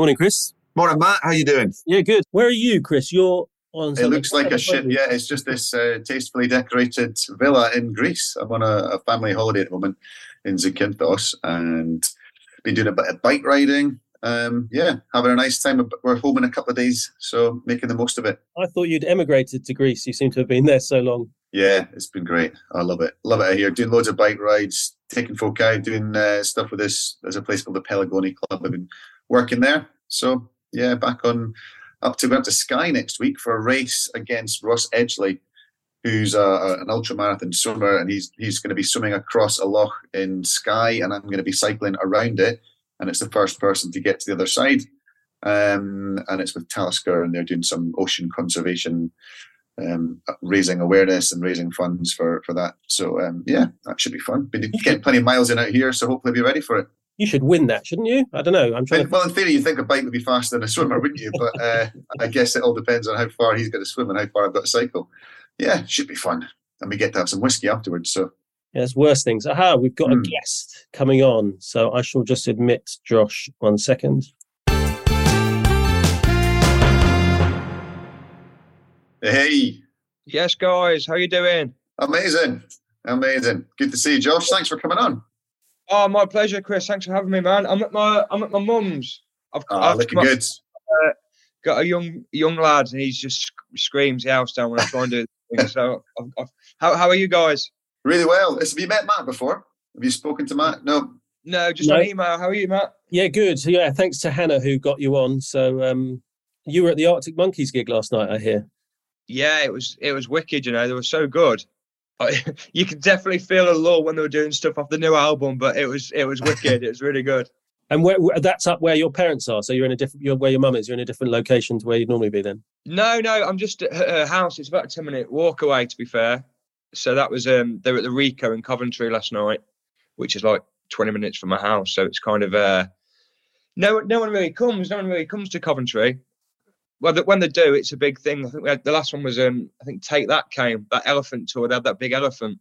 Morning, Chris. Morning, Matt. How you doing? Yeah, good. Where are you, Chris? You're on. It looks like a ship. Yeah, it's just this uh, tastefully decorated villa in Greece. I'm on a, a family holiday at the moment in Zakynthos and been doing a bit of bike riding. Um, yeah, having a nice time. We're home in a couple of days, so making the most of it. I thought you'd emigrated to Greece. You seem to have been there so long. Yeah, it's been great. I love it. Love it here. Doing loads of bike rides, taking folk out, doing uh, stuff with this. There's a place called the Peligoni Club. I've been working there. So yeah, back on up to going to Skye next week for a race against Ross Edgley, who's a, an ultra marathon swimmer, and he's he's going to be swimming across a loch in Skye, and I'm going to be cycling around it, and it's the first person to get to the other side. Um, and it's with Talisker, and they're doing some ocean conservation, um, raising awareness and raising funds for for that. So um, yeah, that should be fun. Been getting plenty of miles in out here, so hopefully be ready for it you should win that, shouldn't you? I don't know. I'm trying. Well, in theory, you think a bike would be faster than a swimmer, wouldn't you? But uh, I guess it all depends on how far he's got to swim and how far I've got to cycle. Yeah, should be fun, and we get to have some whiskey afterwards. So. Yeah, there's worse things. Aha, we've got mm. a hmm. guest coming on, so I shall just admit Josh one second. Hey. Yes, guys. How you doing? Amazing. Amazing. Good to see you, Josh. Thanks for coming on. Oh, my pleasure, Chris. Thanks for having me, man. I'm at my I'm at my mum's. I've, oh, I've looking good. Uh, got a young young lad, and he's just screams the house down when I try and do things. So, I've, I've, how how are you guys? Really well. Have you met Matt before? Have you spoken to Matt? No. No, just no. on email. How are you, Matt? Yeah, good. Yeah, thanks to Hannah who got you on. So, um, you were at the Arctic Monkeys gig last night, I hear. Yeah, it was it was wicked. You know, they were so good. you could definitely feel a lull when they were doing stuff off the new album, but it was it was wicked. it was really good. And where, that's up where your parents are. So you're in a different, you're where your mum is. You're in a different location to where you'd normally be then. No, no, I'm just at her house. It's about a ten minute walk away, to be fair. So that was um, they were at the Ricoh in Coventry last night, which is like 20 minutes from my house. So it's kind of uh, no, no one really comes. No one really comes to Coventry well, when they do, it's a big thing. I think had, the last one was, um, I think Take That came that elephant tour. They had that big elephant.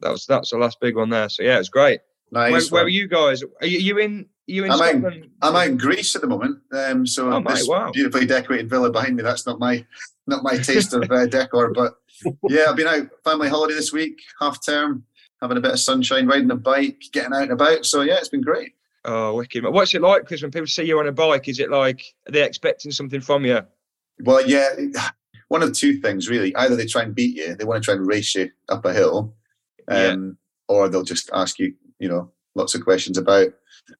That was that's the last big one there. So yeah, it's great. Nice. Where, where, are you guys? Are you, you in? Are you in I'm Scotland? Out, I'm out in Greece at the moment. Um, so oh, this wow. beautifully decorated villa behind me. That's not my not my taste of uh, decor, but yeah, I've been out family holiday this week, half term, having a bit of sunshine, riding a bike, getting out and about. So yeah, it's been great. Oh, wicked! What's it like? Because when people see you on a bike, is it like are they expecting something from you? Well, yeah, one of two things really. Either they try and beat you, they want to try and race you up a hill, um, yeah. or they'll just ask you, you know, lots of questions about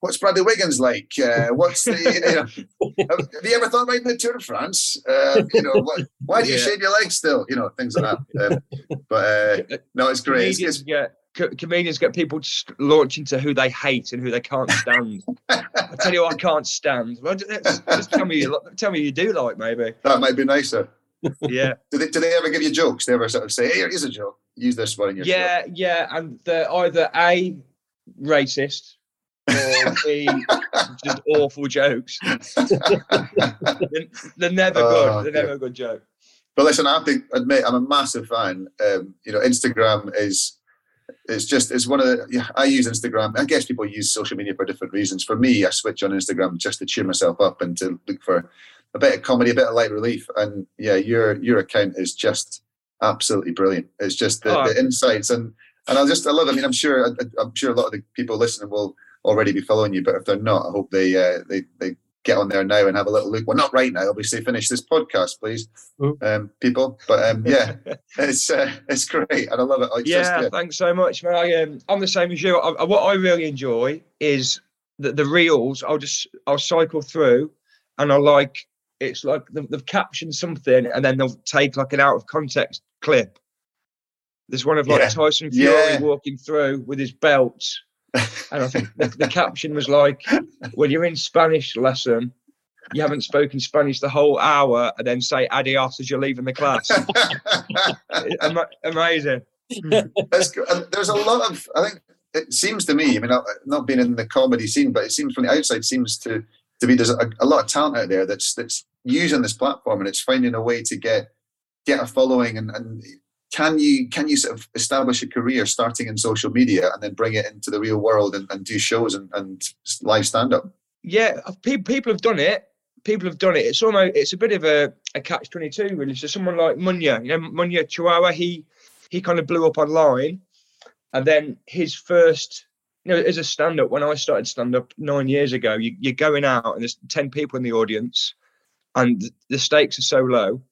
what's Bradley Wiggins like? Uh, what's the, you know, have, you ever thought about the Tour de France? Uh, you know, what, why do you yeah. shave your legs still? You know, things like that. Um, but uh, no, it's great. It's, it's, get comedians get people to launch into who they hate and who they can't stand. I tell you what, I can't stand. Well, just, just tell me, you, tell me you do like maybe. That might be nicer. Yeah. do they do they ever give you jokes? They ever sort of say, "Hey, here's a joke. Use this one Yeah, show. yeah, and they're either a racist or b just awful jokes. they're, they're, never oh, good. They're never a good joke. But listen, I have to admit, I'm a massive fan. Um, you know, Instagram is it's just it's one of the yeah, I use Instagram. I guess people use social media for different reasons. For me, I switch on Instagram just to cheer myself up and to look for a bit of comedy, a bit of light relief. And yeah, your your account is just absolutely brilliant. It's just the, oh. the insights and and I just I love. It. I mean, I'm sure I'm sure a lot of the people listening will already be following you, but if they're not, I hope they uh, they they get on there now and have a little look. Well, not right now, obviously. Finish this podcast, please, um, people. But um, yeah, it's uh, it's great, and I love it. Yeah, just, yeah, thanks so much, man. I, um, I'm the same as you. I, what I really enjoy is the, the reels. I'll just I'll cycle through, and I like it's like they've, they've captioned something and then they'll take like an out of context clip. There's one of like Yeah. Tyson Fury Yeah. walking through with his belt, and I think the, the caption was like, "When you're in Spanish lesson, you haven't spoken Spanish the whole hour, and then say adios as you're leaving the class." Amazing. That's good. And there's a lot of, I think, it seems to me, I mean, not, not being in the comedy scene, but it seems from the outside seems to to be there's a, a lot of talent out there that's that's using this platform and it's finding a way to get get a following and, and can you can you sort of establish a career starting in social media and then bring it into the real world and, and do shows and, and live stand up? Yeah, uh, people people have done it. People have done it. It's almost it's a bit of a, a catch twenty two really. So someone like Munya, you know Munya Chawawa, he he kind of blew up online, and then his first, you know, as a stand up when I started stand up nine years ago, you, you're going out and there's ten people in the audience, and the stakes are so low,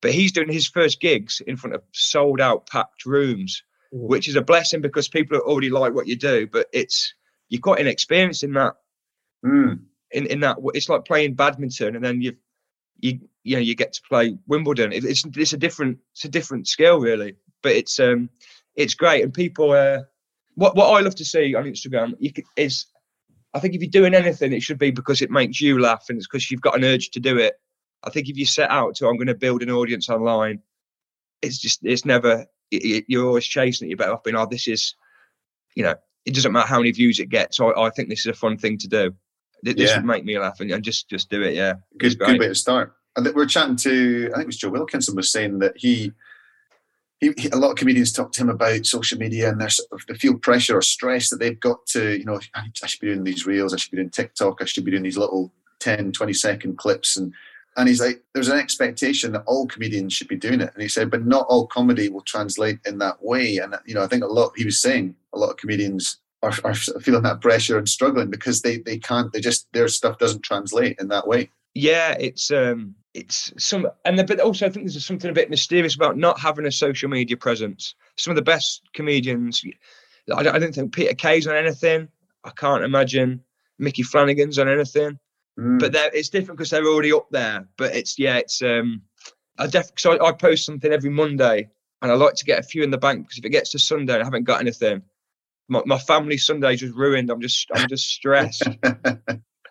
but he's doing his first gigs in front of sold out packed rooms, Mm. which is a blessing because people already like what you do, but it's you're quite inexperienced in that Mm. in, in that it's like playing badminton and then you you you know you get to play Wimbledon. It, it's it's a different it's a different skill really, but it's um it's great and people uh what what I love to see on Instagram you can, is I think if you're doing anything it should be because it makes you laugh and it's because you've got an urge to do it. I think if you set out to I'm going to build an audience online, it's just it's never y- you're always chasing it. You're better off being oh this is you know it doesn't matter how many views it gets. So I, I think this is a fun thing to do. This Yeah. would make me laugh and, and just just do it. Yeah, good, good way to start. And we're chatting to, I think it was Joe Wilkinson was saying that he, he, he- a lot of comedians talk to him about social media and they're sort of, they feel pressure or stress that they've got to, you know, I, I should be doing these reels, I should be doing TikTok, I should be doing these little 10, 20 second clips. And, and he's like, there's an expectation that all comedians should be doing it. And he said, but not all comedy will translate in that way. And, you know, I think a lot, he was saying, a lot of comedians are, are feeling that pressure and struggling because they, they can't, they just, their stuff doesn't translate in that way. yeah, it's um, it's some, and the, but also I think there's something a bit mysterious about not having a social media presence. Some of the best comedians, I don't, I don't think Peter Kay's on anything. I can't imagine Micky Flanagan's on anything. Mm. But it's different because they're already up there. But it's yeah, it's um, I def so I, I post something every Monday, and I like to get a few in the bank because if it gets to Sunday and I haven't got anything, my, my family Sunday just ruined. I'm just I'm just stressed.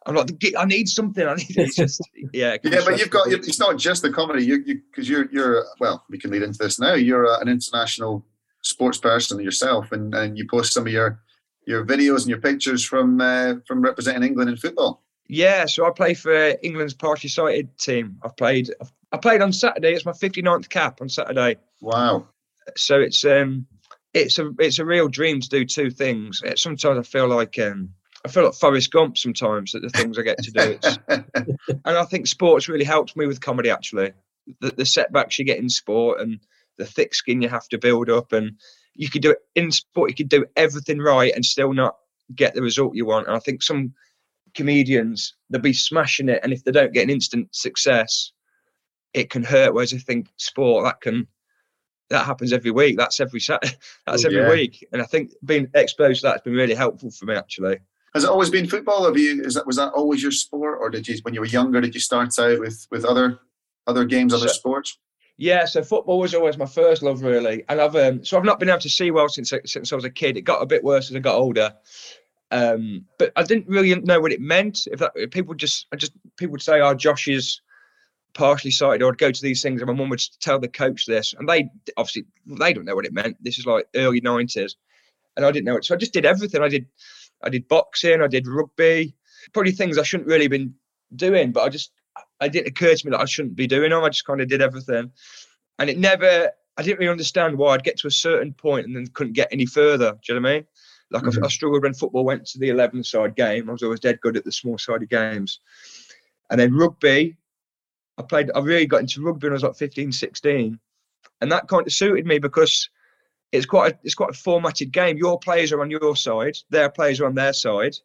I'm like, I need something. I need it's just yeah. it can be Yeah, but you've got it's not just the comedy. You you because you're you're well, we can lead into this now. You're uh, an international sports person yourself, and and you post some of your your videos and your pictures from uh, from representing England in football. Yeah, so I play for England's partially sighted team. I've played. I played on Saturday. It's my 59th cap on Saturday. Wow. so it's um it's a it's a real dream to do two things. Uh, Sometimes I feel like um I feel like Forrest Gump sometimes at the things I get to do. It's, and I think sports really helps me with comedy actually. The, the setbacks you get in sport and the thick skin you have to build up and you could do it in sport you could do everything right and still not get the result you want. And I think some comedians they'll be smashing it and if they don't get an instant success it can hurt. Whereas I think sport that can that happens every week. That's every Saturday. That's every yeah. week. And I think being exposed to that's been really helpful for me actually. Has it always been football? Have you is that was that always your sport, or did you when you were younger did you start out with with other other games, other So- sports? Yeah, so football was always my first love, really, and I've um, so I've not been able to see well since since I was a kid. It got a bit worse as I got older, um, but I didn't really know what it meant. If that if people just, I just people would say, "Oh, Josh is partially sighted," or I'd go to these things, and my mum would tell the coach this, and they obviously they don't know what it meant. This is like early nineties, and I didn't know it, so I just did everything. I did, I did boxing, I did rugby, probably things I shouldn't really been doing, but I just it didn't occur to me that I shouldn't be doing them. I just kind of did everything and it never i didn't really understand why i'd get to a certain point and then couldn't get any further do you know what i mean like I, I Mhm. struggled when football went to the 11 side game. I was always dead good at the small sided games. And then rugby i played i really got into rugby when i was like 15 16 and that kind of suited me because it's quite a, it's quite a formatted game. Your players are on your side their players are on their side.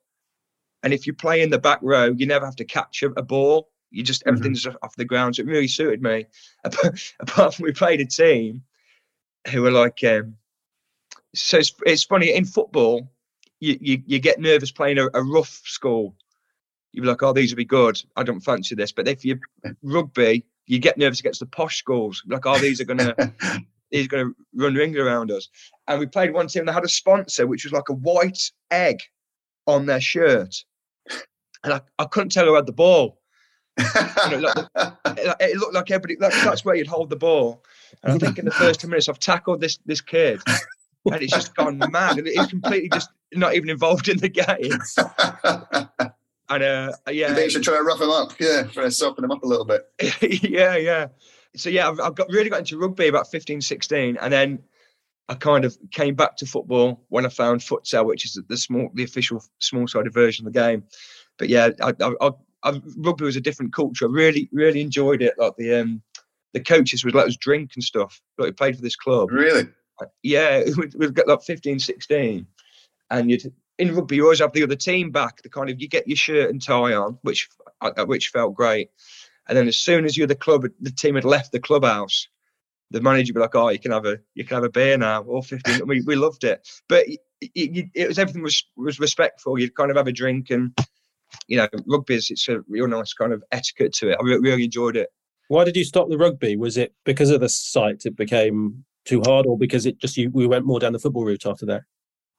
And if you play in the back row you never have to catch a, a ball. You just Mhm. everything's off the ground. So it really suited me. Apart apart from we played a team who were like um so it's, it's funny in football you, you you get nervous playing a, a rough school you'd be like, oh, these would be good. I don't fancy this. But if you rugby, you get nervous against the posh schools. Like, oh, these are gonna he's gonna run rings around us. And we played one team that had a sponsor, which was like a white egg on their shirt. And I, I couldn't tell who had the ball. You know, like, it, it looked like everybody that's, that's where you'd hold the ball. And I think in the first 10 minutes I've tackled this this kid and it's just gone mad. And he's completely just not even involved in the game. And uh, yeah, You think you should try to rough him up, yeah, try to soften him up a little bit. yeah, yeah. So yeah, I've, I've got really got into rugby about 15, 16, and then I kind of came back to football when I found futsal, which is the small, the official small sided version of the game. But yeah, I, I, I, I, rugby was a different culture. I really, really enjoyed it. Like the um, the coaches would let us drink and stuff. Like we played for this club. Really? Yeah, we'd, we'd like 15, 16, and you'd in rugby you always have the other team back. The kind of you get your shirt and tie on, which uh, which felt great. And then as soon as you're the club, the team had left the clubhouse, the manager would be like, "Oh, you can have a you can have a beer now." All fifteen, we, we loved it. But it, it, it was everything was was respectful. You'd kind of have a drink, and you know, rugby is it's a real nice kind of etiquette to it. I really enjoyed it. Why did you stop the rugby? Was it because of the site? It became too hard, or because it just you we went more down the football route after that?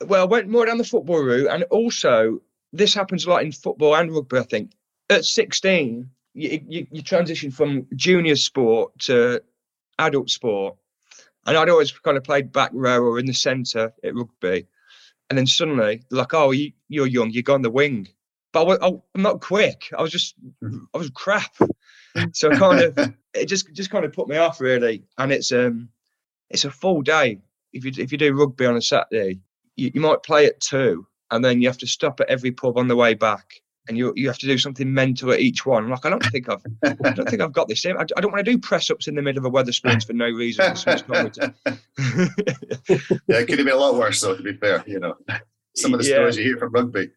Well, I went more down the football route, and also this happens a lot in football and rugby. I think at 16, you, you, you transition from junior sport to adult sport, and I'd always kind of played back row or in the centre at rugby, and then suddenly they're like, "Oh, you, you're young, you go on the wing," but I, I'm not quick. I was just, I was crap. So kind of, it just just kind of put me off really, and it's um, it's a full day. If you if you do rugby on a Saturday, you, you might play at two, and then you have to stop at every pub on the way back, and you you have to do something mental at each one. I'm like, I don't think I've I don't think I've got this. in. I, I don't want to do press ups in the middle of a Wetherspoons for no reason. So it's not good to- yeah, it could have been a lot worse, though, to be fair. You know, some of the Yeah. stories you hear from rugby.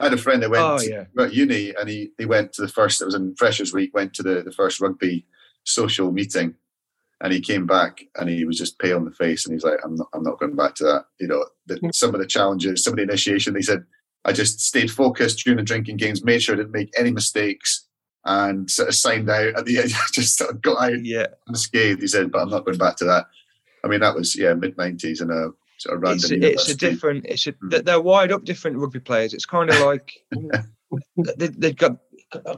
I had a friend that went Oh, to yeah. at uni and he, he went to the first, it was in Freshers Week, went to the, the first rugby social meeting and he came back and he was just pale in the face and he's like, I'm not, I'm not going back to that. You know, the, some of the challenges, some of the initiation, he said, I just stayed focused during the drinking games, made sure I didn't make any mistakes and sort of signed out at the end, just sort of got out yeah, unscathed. He said, but I'm not going back to that. I mean, that was yeah, mid nineties and a sort of random. it's a, it's a different. It's a, Mm. they're- they're up different rugby players. It's kind of like they, they've got.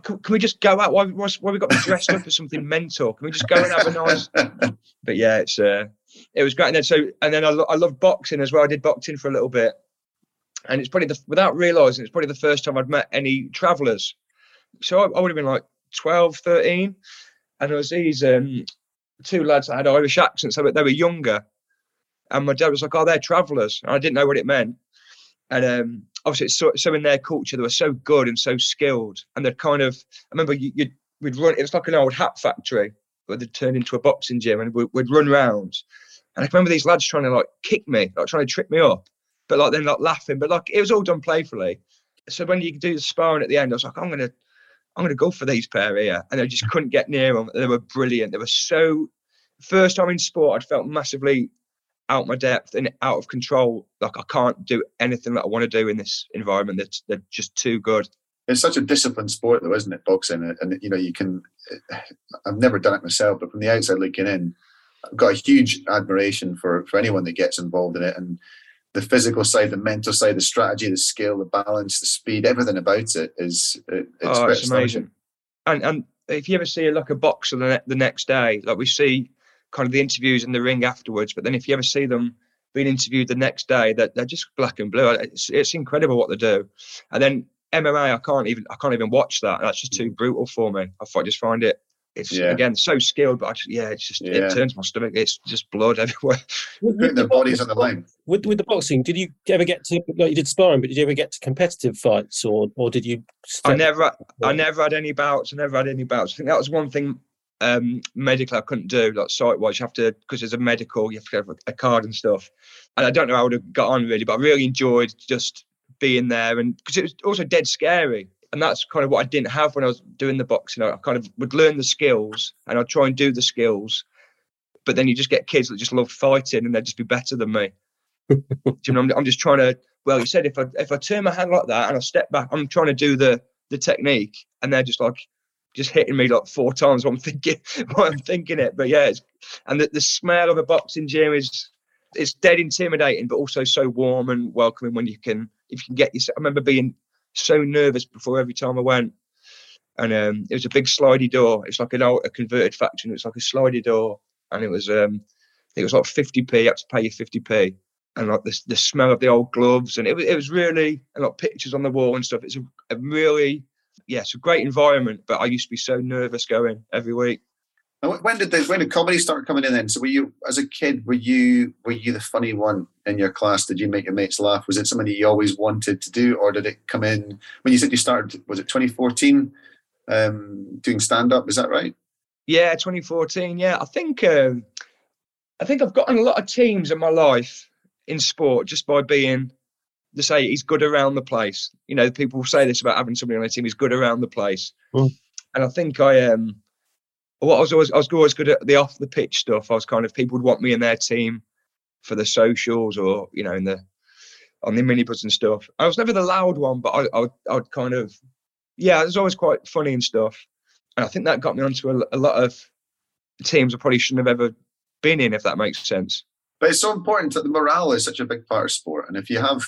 Can, can we just go out? Why, why, why we got dressed up as something mental? Can we just go and have a nice? But yeah, it's uh, it was great. And then so and then I, lo- I love boxing as well. I did boxing for a little bit, and it's probably the without realizing it's probably the first time I'd met any travellers. So I, I would have been like 12, 13, and there was these um, two lads that had Irish accents. So they were younger, and my dad was like, "Oh, they're travellers," and I didn't know what it meant. And um, obviously, it's so, so in their culture, they were so good and so skilled, and they'd kind of. I remember you, you'd we'd run. It was like an old hat factory, but they'd turned into a boxing gym, and we'd, we'd run rounds. And I can remember these lads trying to like kick me, like trying to trip me up, but like then like laughing, but like it was all done playfully. So when you do the sparring at the end, I was like, I'm gonna, I'm gonna go for these pair here, and I just couldn't get near them. They were brilliant. They were so. First time in sport, I'd felt massively out my depth and out of control. Like I can't do anything that I want to do in this environment. That's they're just too good. it's such a disciplined sport, though, isn't it? Boxing, and, you know, you can. I've never done it myself, but from the outside looking in, I've got a huge admiration for for anyone that gets involved in it, and the physical side, the mental side, the strategy, the skill, the balance, the speed, everything about it is it, it's, oh, it's amazing. And and if you ever see like a boxer the, ne- the next day, like we see kind of the interviews in the ring afterwards, but then if you ever see them being interviewed the next day, that they're just black and blue. It's it's incredible what they do. And then MMA, I can't even I can't even watch that. That's just too brutal for me. I fi- just find it. It's Yeah. again so skilled, but I just, yeah, it's just Yeah. it turns my stomach. It's just blood everywhere. With, putting their bodies on the line. with, with the boxing, did you ever get to like you did sparring, but did you ever get to competitive fights, or or did you? I never, I never had any bouts. I never had any bouts. I think that was one thing um, medically I couldn't do, like sight wise. You have to, because there's a medical, you have to have a, a card and stuff. And I don't know how I would have got on really, but I really enjoyed just being there, and because it was also dead scary. And that's kind of what I didn't have when I was doing the boxing. I kind of would learn the skills, and I'd try and do the skills. But then you just get kids that just love fighting, and they'd just be better than me. You know, I'm, I'm just trying to. Well, you said if I if I turn my hand like that and I step back, I'm trying to do the the technique, and they're just like just hitting me like four times while I'm thinking while I'm thinking it. But yeah, and the, the smell of a boxing gym is it's dead intimidating, but also so warm and welcoming when you can if you can get yourself. I remember being so nervous before every time I went, and um, it was a big slidey door. It's like an old a converted factory. It's like a slidey door, and it was um, it was like 50p. You had to pay you 50p, and like the the smell of the old gloves, and it was it was really and like pictures on the wall and stuff. It's a, a really yeah, it's a great environment. But I used to be so nervous going every week. And when did the when did comedy start coming in? Then, so were you as a kid? Were you were you the funny one in your class? Did you make your mates laugh? Was it something you always wanted to do, or did it come in when you said you started? Was it 2014 um, doing stand up? Is that right? Yeah, 2014. Yeah, I think um, I think I've gotten a lot of teams in my life in sport just by being to say he's good around the place. You know, people say this about having somebody on their team. He's good around the place, mm. and I think I um, what I was always I was always good at the off the pitch stuff. I was kind of people would want me in their team for the socials or you know in the on the minibus and stuff. I was never the loud one, but I I I'd kind of yeah, it was always quite funny and stuff. And I think that got me onto a, a lot of teams I probably shouldn't have ever been in, if that makes sense. But it's so important that the morale is such a big part of sport. And if you have,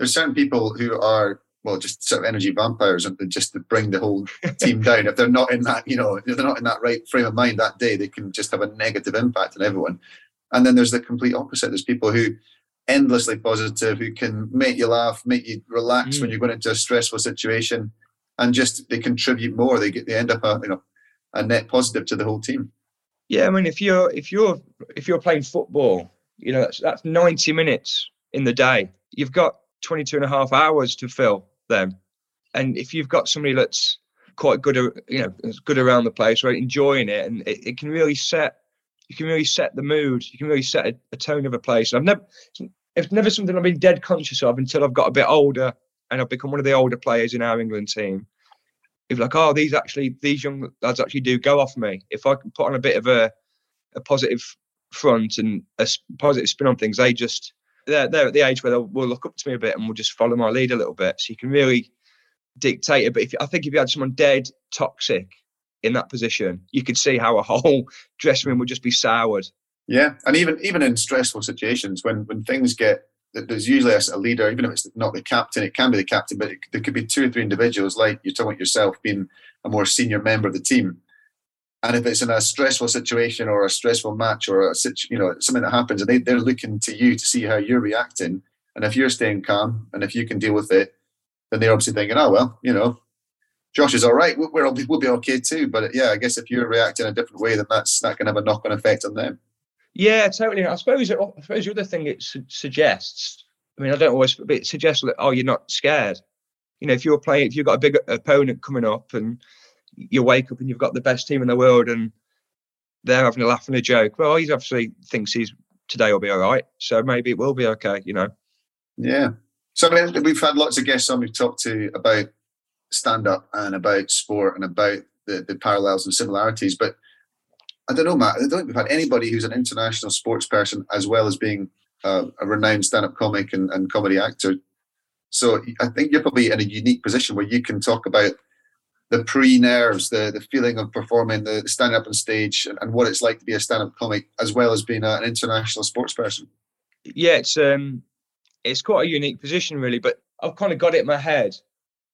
there's certain people who are, well, just sort of energy vampires and just to bring the whole team down. If they're not in that, you know, if they're not in that right frame of mind that day, they can just have a negative impact on everyone. And then there's the complete opposite. There's people who endlessly positive, who can make you laugh, make you relax mm. when you're going into a stressful situation and just they contribute more. They get they end up a you know a net positive to the whole team. Yeah, I mean if you're if you're if you're playing football, you know that's that's 90 minutes in the day. You've got 22 and a half hours to fill them. And if you've got somebody that's quite good, you know, good around the place, right, enjoying it, and it, it, can really set, you can really set the mood. You can really set a, a tone of a place. I've never, it's never something I've been dead conscious of until I've got a bit older and I've become one of the older players in our England team. If like, oh, these actually, these young lads actually do go off me. If I can put on a bit of a, a positive front and a positive spin on things, they just they're, they're at the age where they'll will look up to me a bit and will just follow my lead a little bit. So you can really dictate it. But if I think if you had someone dead toxic in that position, you could see how a whole dressing room would just be soured. Yeah, and even even in stressful situations, when when things get there's usually a, leader, even if it's not the captain, it can be the captain, but it, there could be two or three individuals, like you're talking about yourself being a more senior member of the team. And if it's in a stressful situation or a stressful match or a you know something that happens, and they, they're looking to you to see how you're reacting, and if you're staying calm and if you can deal with it, then they're obviously thinking, oh well, you know, Josh is all right. We're all, we'll be okay too. But yeah, I guess if you're reacting a different way, then that's that can have a knock on effect on them. Yeah, totally. I suppose. It, I suppose the other thing it su- suggests. I mean, I don't always, but it suggests that oh, you're not scared. You know, if you're playing, if you've got a big opponent coming up, and you wake up and you've got the best team in the world, and they're having a laugh and a joke. Well, he obviously thinks he's today will be all right, so maybe it will be okay. You know. Yeah. So I mean, we've had lots of guests on we've talked to about stand up and about sport and about the, the parallels and similarities, but I don't know, Matt. I don't think we've had anybody who's an international sports person as well as being uh, a renowned stand-up comic and, and comedy actor. So I think you're probably in a unique position where you can talk about the pre-nerves, the the feeling of performing, the, standing up on stage, and, and, what it's like to be a stand-up comic, as well as being a, an international sports person. Yeah, it's um, it's quite a unique position, really. But I've kind of got it in my head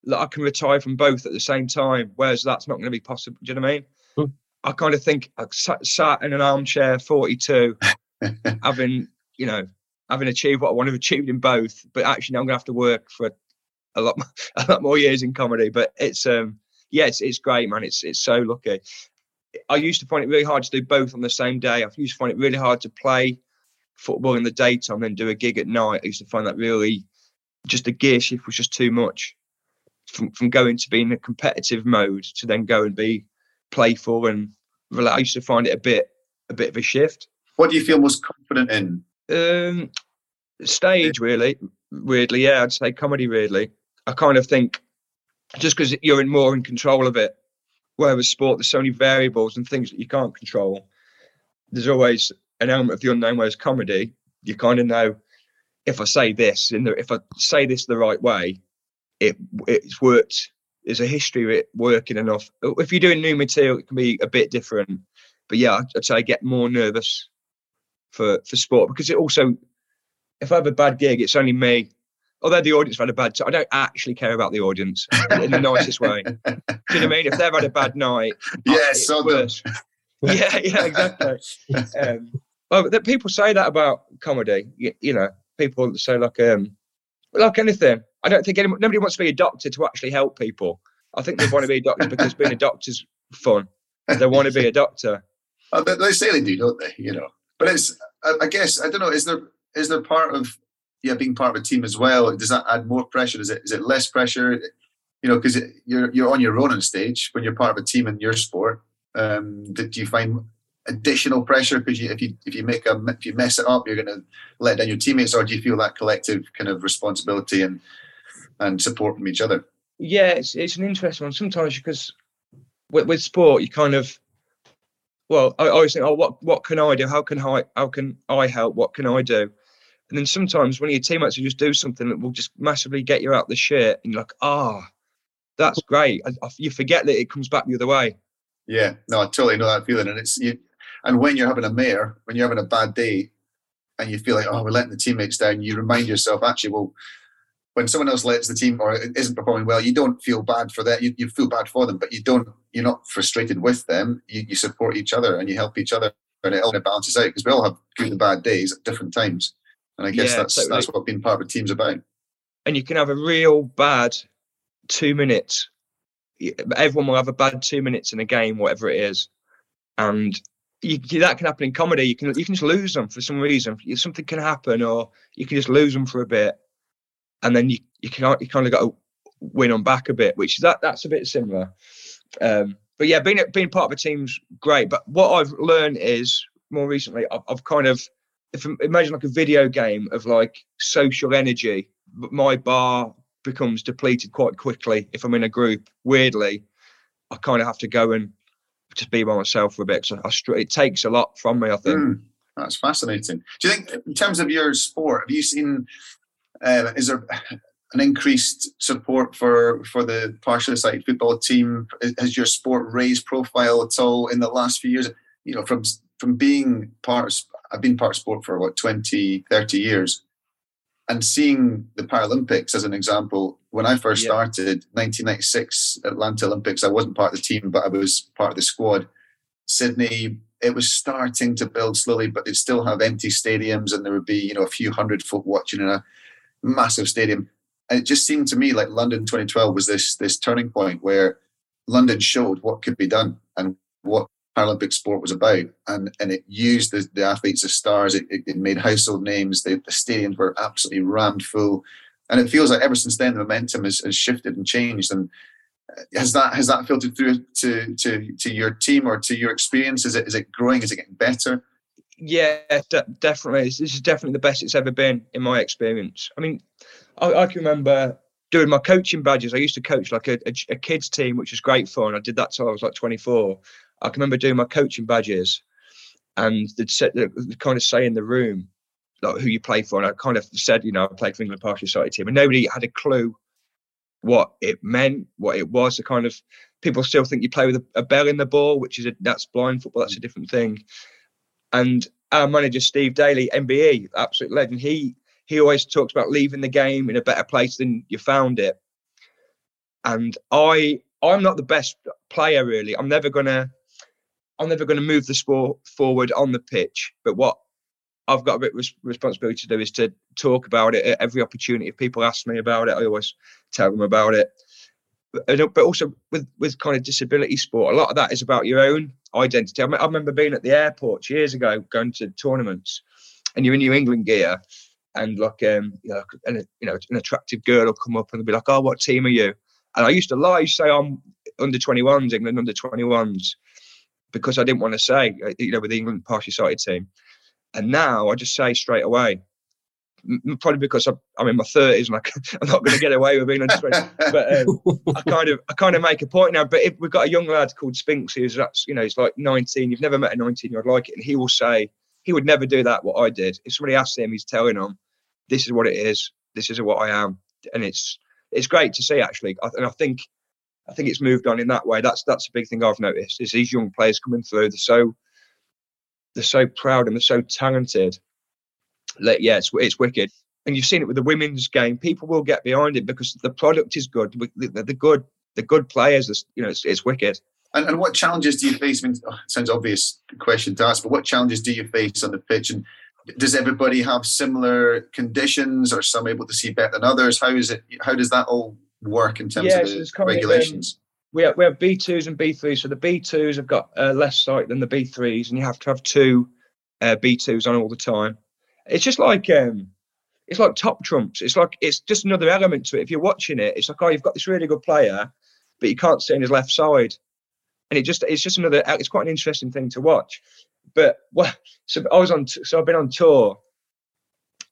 that I can retire from both at the same time, whereas that's not going to be possible. Do you know what I mean? I kind of think I sat, sat in an armchair, 42, having, you know, having achieved what I want to achieve in both, but actually now I'm going to have to work for a lot, a lot more years in comedy. But it's, um, yeah, it's, it's great, man. It's, it's so lucky. I used to find it really hard to do both on the same day. I used to find it really hard to play football in the daytime and then do a gig at night. I used to find that really, just the gear shift was just too much. From, from going to being in a competitive mode to then go and be playful and I used to find it a bit a bit of a shift. What do you feel most confident in? Um, stage, really. Weirdly, yeah, I'd say comedy. Weirdly, I kind of think just because you're in more in control of it. Whereas sport, there's so many variables and things that you can't control. There's always an element of the unknown. Whereas comedy, you kind of know if I say this in the if I say this the right way, it it's worked there's a history of it working enough. If you're doing new material, it can be a bit different. But yeah, I'd say I get more nervous for for sport because it also, if I have a bad gig, it's only me. Although the audience had a bad time, I don't actually care about the audience in the nicest way. Do you know what I mean? If they've had a bad night, yeah, so worse. yeah, yeah, exactly. Um, well, that people say that about comedy. You, you, know, people say like, um, like anything. I don't think anyone, nobody wants to be a doctor to actually help people. I think they want to be a doctor because being a doctor's fun. They want to be a doctor. Oh, they, they say they do, don't they? You know, but it's. I, I guess I don't know. Is there is there part of yeah being part of a team as well? Does that add more pressure? Is it is it less pressure? You know, because you're you're on your own on stage when you're part of a team in your sport. Um, do you find additional pressure because if you if you make a if you mess it up, you're going to let down your teammates, or do you feel that collective kind of responsibility and and support from each other? Yeah, it's it's an interesting one. Sometimes because with, with sport, you kind of well, I always think, oh, what what can I do? How can I how can I help? What can I do? And then sometimes when your teammates will just do something that will just massively get you out the shit, and you're like, ah, oh, that's great. You forget that it comes back the other way. Yeah, no, I totally know that feeling, and it's you. And when you're having a mare, when you're having a bad day, and you feel like, oh, we're letting the teammates down, you remind yourself, actually, well, when someone else lets the team or isn't performing well, you don't feel bad for that. You, you feel bad for them, but you don't. You're not frustrated with them. You, you support each other and you help each other, and it all balances out because we all have good and bad days at different times. And I guess yeah, that's totally. that's what being part of a team's about. And you can have a real bad two minutes. Everyone will have a bad two minutes in a game, whatever it is, and you, that can happen in comedy. You can you can just lose them for some reason. Something can happen, or you can just lose them for a bit and then you you can you kind of got to win them back a bit, which is that that's a bit similar. Um, but yeah, being being part of a team's great. But what I've learned is more recently, I've, I've kind of if imagine like a video game of like social energy. But my bar becomes depleted quite quickly if I'm in a group. Weirdly, I kind of have to go and just be by myself for a bit. So I, it takes a lot from me. I think. Mm, that's fascinating. Do you think, in terms of your sport, have you seen uh, is there an increased support for for the partially sighted football team? Has your sport raised profile at all in the last few years? You know, from from being part I've been part of sport for what 20, 30 years, and seeing the Paralympics as an example. When I first yeah. started, 1996 Atlanta Olympics, I wasn't part of the team, but I was part of the squad. Sydney, it was starting to build slowly, but they'd still have empty stadiums, and there would be you know a few hundred folk watching in a massive stadium. And it just seemed to me like London 2012 was this this turning point where London showed what could be done and what Paralympic sport was about, and and it used the, the athletes as stars. It, it, it made household names. The, the, stadiums were absolutely rammed full, and it feels like ever since then the momentum has, has shifted and changed. And uh, has that has that filtered through to to to your team or to your experience? Is it is it growing? Is it getting better? Yeah, de- definitely. This is definitely the best it's ever been in my experience. I mean, I, I can remember doing my coaching badges. I used to coach like a, a, a, kids team, which was great fun. I did that till I was like 24. I can remember doing my coaching badges, and they'd, set, kind of say in the room like who you play for, and I kind of said, you know, I played for England Partially Society team, and nobody had a clue what it meant, what it was. The kind of people still think you play with a, a bell in the ball, which is a, that's blind football. That's a different thing. And our manager Steve Daly, MBE, absolute legend, he he always talks about leaving the game in a better place than you found it. And I I'm not the best player really. I'm never gonna I'm never gonna move the sport forward on the pitch. But what I've got a bit of responsibility to do is to talk about it at every opportunity. If people ask me about it, I always tell them about it. But, also with with kind of disability sport, a lot of that is about your own identity. I, remember being at the airport years ago, going to tournaments, and you're in your England gear, and like um, you know, and you know, an attractive girl will come up and be like, "Oh, what team are you?" And I used to lie, say I'm under 21s, England under 21s, because I didn't want to say, uh, you know, with the England partially sighted team. And now I just say straight away, probably because I'm, I'm in my 30s and I, am not going to get away with being 20. but um, I kind of I kind of make a point now. But if we've got a young lad called Spinks who's that's you know he's like 19. You've never met a 19 year old like it, and he will say he would never do that. What I did. If somebody asks him, he's telling them, "This is what it is. This is what I am," and it's it's great to see actually. And I think I think it's moved on in that way. That's that's a big thing I've noticed is these young players coming through. They're so they're so proud and they're so talented. Like, yeah, it's, it's wicked. And you've seen it with the women's game. People will get behind it because the product is good. The, good, the good players. You know, it's, it's wicked. And, and what challenges do you face? I mean, oh, sounds obvious question to ask, but what challenges do you face on the pitch? And does everybody have similar conditions, or some able to see better than others? How is it? How does that all work in terms yeah, of the regulations? Um, we have, we have B2s and B3s. So the B2s have got uh, less sight than the B3s, and you have to have two uh, B2s on all the time. It's just like um, it's like top trumps. It's like it's just another element to it. If you're watching it, it's like oh, you've got this really good player, but you can't see on his left side, and it just it's just another. It's quite an interesting thing to watch. But well, so I was on. So I've been on tour,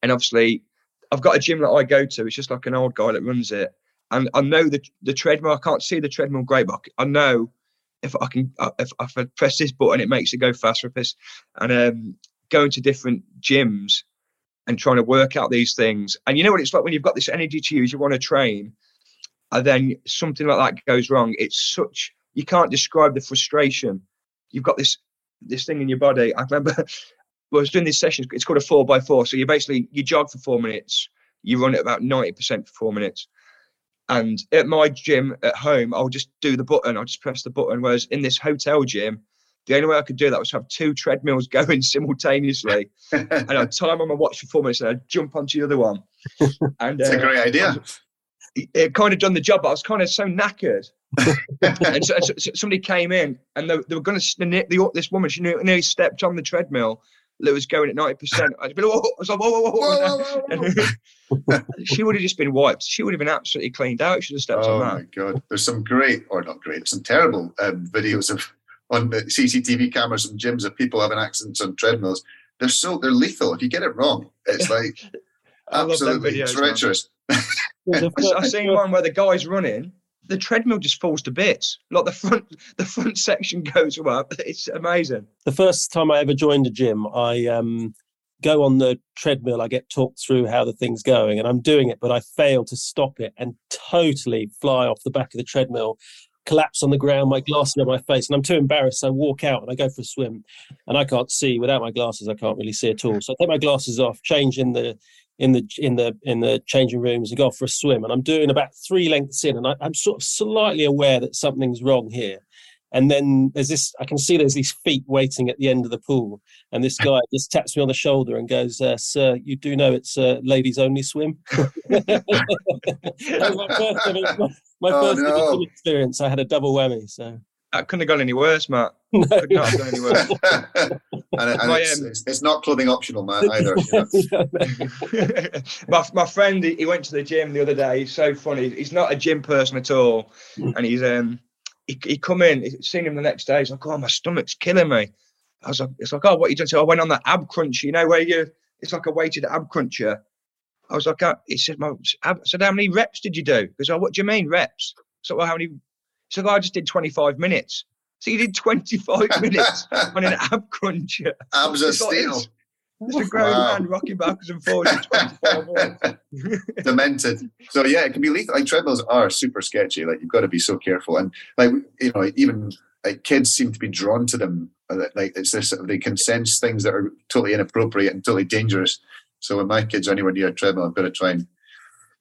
and obviously I've got a gym that I go to. It's just like an old guy that runs it, and I know the the treadmill. I can't see the treadmill great, but I know if I can uh, if, if I press this button, it makes it go faster. And um, going to different gyms and trying to work out these things. And you know what it's like when you've got this energy to use, you want to train, and then something like that goes wrong. It's such you can't describe the frustration. You've got this this thing in your body. I remember I was doing this session. It's called a four by four. So you basically you jog for four minutes, you run at about ninety percent for four minutes, and at my gym at home, I'll just do the button. I'll just press the button. Whereas in this hotel gym, the only way I could do that was have two treadmills going simultaneously, and I'd time on my watch for four minutes, and I'd jump onto the other one. And it's uh, a great idea. It, it kind of done the job, but I was kind of so knackered. and so, so, somebody came in, and they, they were going to. This woman, she nearly stepped on the treadmill, that was going at 90%. I'd be like, whoa, I was like, whoa, whoa, whoa. whoa, whoa. she would have just been wiped. She would have been absolutely cleaned out. She would have stepped oh on that. Oh, my God. There's some great, or not great, some terrible um, videos of on the CCTV cameras and gyms of people having accidents on treadmills. They're so, they're lethal. If you get it wrong, it's like absolutely videos, treacherous. I've seen one where the guy's running the treadmill just falls to bits. Like the front, the front section goes up. It's amazing. The first time I ever joined a gym, I um, go on the treadmill. I get talked through how the thing's going, and I'm doing it, but I fail to stop it and totally fly off the back of the treadmill, collapse on the ground, my glasses on my face, and I'm too embarrassed. So I walk out and I go for a swim, and I can't see without my glasses. I can't really see at all. So I take my glasses off, change in the in the in the in the changing rooms and go off for a swim and i'm doing about three lengths in and I, i'm sort of slightly aware that something's wrong here and then there's this i can see there's these feet waiting at the end of the pool and this guy just taps me on the shoulder and goes uh, sir you do know it's a ladies only swim my first, my, my oh, first no. experience i had a double whammy so that couldn't have gone any worse, Matt. No. Could not have gone any worse. And, and my, it's, um, it's, it's, not clothing optional, Matt, either. my, my friend, he went to the gym the other day. He's so funny. He's not a gym person at all. And he's um he, he come in, he seen him the next day. He's like, oh, my stomach's killing me. I was like, it's like, oh, what you doing? So I went on that ab crunch, you know, where you, it's like a weighted ab cruncher. I was like, oh, he said, my, I said, how many reps did you do? Because, oh, what do you mean reps? So, well, how many so I just did 25 minutes. So you did 25 minutes on an ab cruncher. Abs are steel. Just a grown wow. man rocking backwards and forwards Demented. So yeah, it can be lethal. Like treadmills are super sketchy. Like you've got to be so careful. And like you know, even like kids seem to be drawn to them. Uh, like it's this they can sense things that are totally inappropriate and totally dangerous. So when my kids are anywhere near a treadmill, I'm going to try and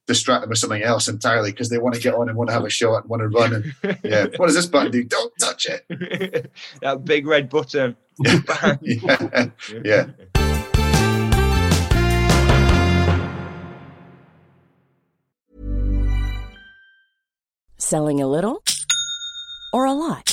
distract them with something else entirely because they want to get on and want to have a shot and want to run. And yeah, what does this button do? Don't touch it. that big red button. yeah. yeah. Selling a little or a lot?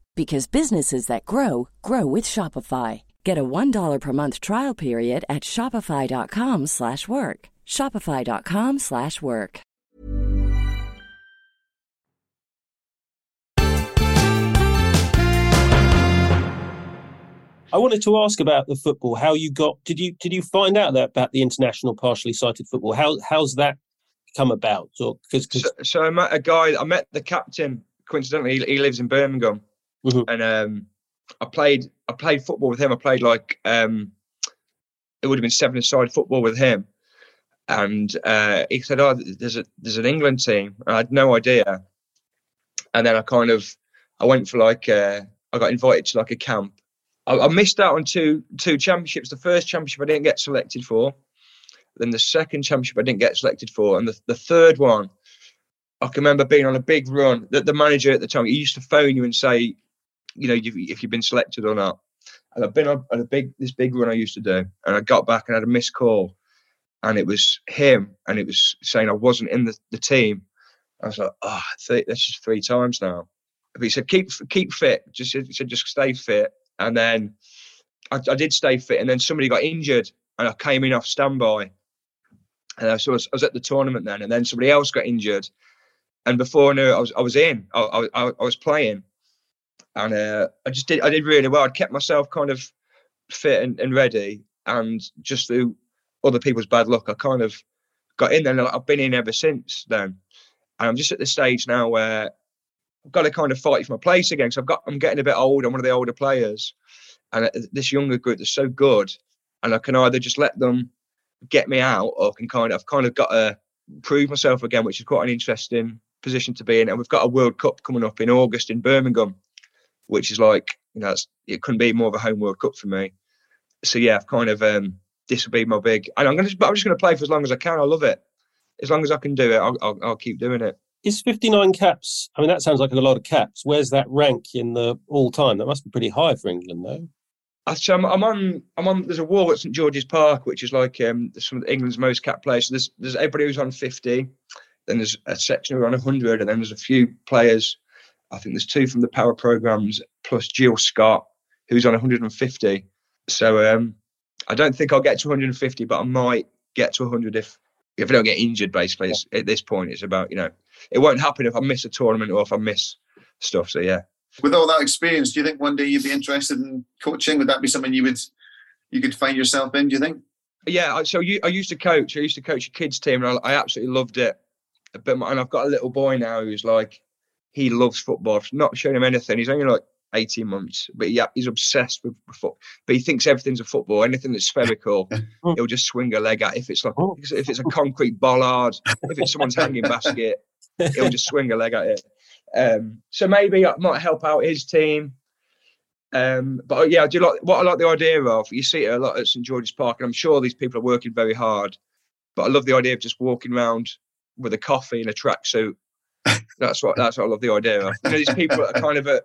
because businesses that grow grow with Shopify. Get a $1 per month trial period at Shopify.com slash work. Shopify.com slash work. I wanted to ask about the football, how you got did you did you find out that about the international partially sighted football? How how's that come about? Or, cause, cause... So, so I met a guy I met the captain coincidentally he, he lives in Birmingham Mhm. and um, I played. I played football with him. I played like um, it would have been seven-a-side football with him, and uh, he said, "Oh, there's a there's an England team." And I had no idea, and then I kind of I went for like uh, I got invited to like a camp. I, I missed out on two two championships. The first championship I didn't get selected for. Then the second championship I didn't get selected for, and the, the third one, I can remember being on a big run. That the manager at the time he used to phone you and say, you know, you've, if you've been selected or not. And I've been on, a big this big run I used to do, and I got back and had a missed call, and it was him, and it was saying I wasn't in the, the team. I was like, ah, oh, th- that's just three times now. But he said keep keep fit, just he said just stay fit, and then I, I did stay fit, and then somebody got injured, and I came in off standby, and I, so I was, I was at the tournament then, and then somebody else got injured, and before I knew it, I was I was in, I, I, I was playing, and uh, I just did I did really well. I'd kept myself kind of fit and, and ready, and just through other people's bad luck, I kind of got in there. And I've been in ever since then, and I'm just at the stage now where I've got to kind of fight for my place again. So I've got I'm getting a bit old. I'm one of the older players, and uh, this younger group is so good, and I can either just let them get me out, or can kind of I've kind of got to prove myself again, which is quite an interesting position to be in. And we've got a World Cup coming up in August in Birmingham, which is like you know it's, it couldn't be more of a home World Cup for me. So yeah, I've kind of um, this will be my big, and I'm gonna I'm just gonna play for as long as I can. I love it. As long as I can do it, I'll, I'll, I'll keep doing it. is 59 caps? I mean, that sounds like a lot of caps. Where's that rank in the all time? That must be pretty high for England, though. So I'm, I'm on. I'm on. There's a wall at St George's Park, which is like um, some of England's most capped players. So there's there's everybody who's on 50. Then there's a section who are on 100, and then there's a few players. I think there's two from the power programs plus Jill Scott, who's on 150. So um, I don't think I'll get to 150, but I might get to 100 if if I don't get injured. Basically, it's, at this point, it's about you know it won't happen if I miss a tournament or if I miss stuff. So yeah. With all that experience, do you think one day you'd be interested in coaching? Would that be something you would you could find yourself in? Do you think? Yeah, so you, I used to coach. I used to coach a kids team, and I, I absolutely loved it. But my, and I've got a little boy now who's like, he loves football. I've not showing him anything. He's only like eighteen months, but yeah, he's obsessed with football. But he thinks everything's a football. Anything that's spherical, he'll just swing a leg at. If it's like if it's a concrete bollard, if it's someone's hanging basket, he'll just swing a leg at it. Um, so maybe I might help out his team. Um, but yeah, I do like what I like the idea of. You see it a lot at St George's Park, and I'm sure these people are working very hard. But I love the idea of just walking around with a coffee and a tracksuit. That's what that's what I love the idea of. You know, these people are kind of uh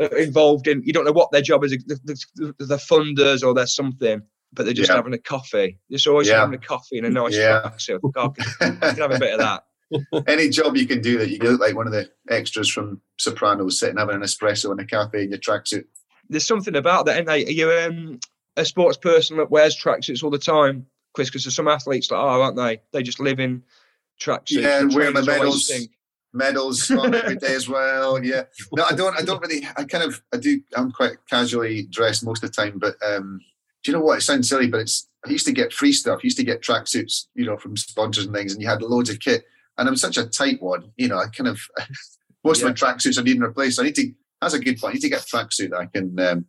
uh, involved in. You don't know what their job is. The, the, the funders or they're something, but they're just Yeah. having a coffee. Just always Yeah. having a coffee and a nice Yeah. tracksuit. I "Oh, I can, I can have a bit of that. Any job you can do that you look like one of the extras from Sopranos sitting having an espresso in a cafe in your tracksuit. there's something about that, isn't there? You're um, a sports person that wears tracksuits all the time, Chris, because there's some athletes that are, aren't they? They just live in tracksuits. Yeah, The and wear my medals. Medals on every day as well. Yeah. No, I don't. I don't really. I kind of. I do. I'm quite casually dressed most of the time. But um, do you know what? It sounds silly, but it's. I used to get free stuff. I used to get tracksuits, you know, from sponsors and things, and you had loads of kit. And I'm such a tight one, you know. I kind of most of my tracksuits are needing replaced. I need to. That's a good point. I need to get a tracksuit that I can um,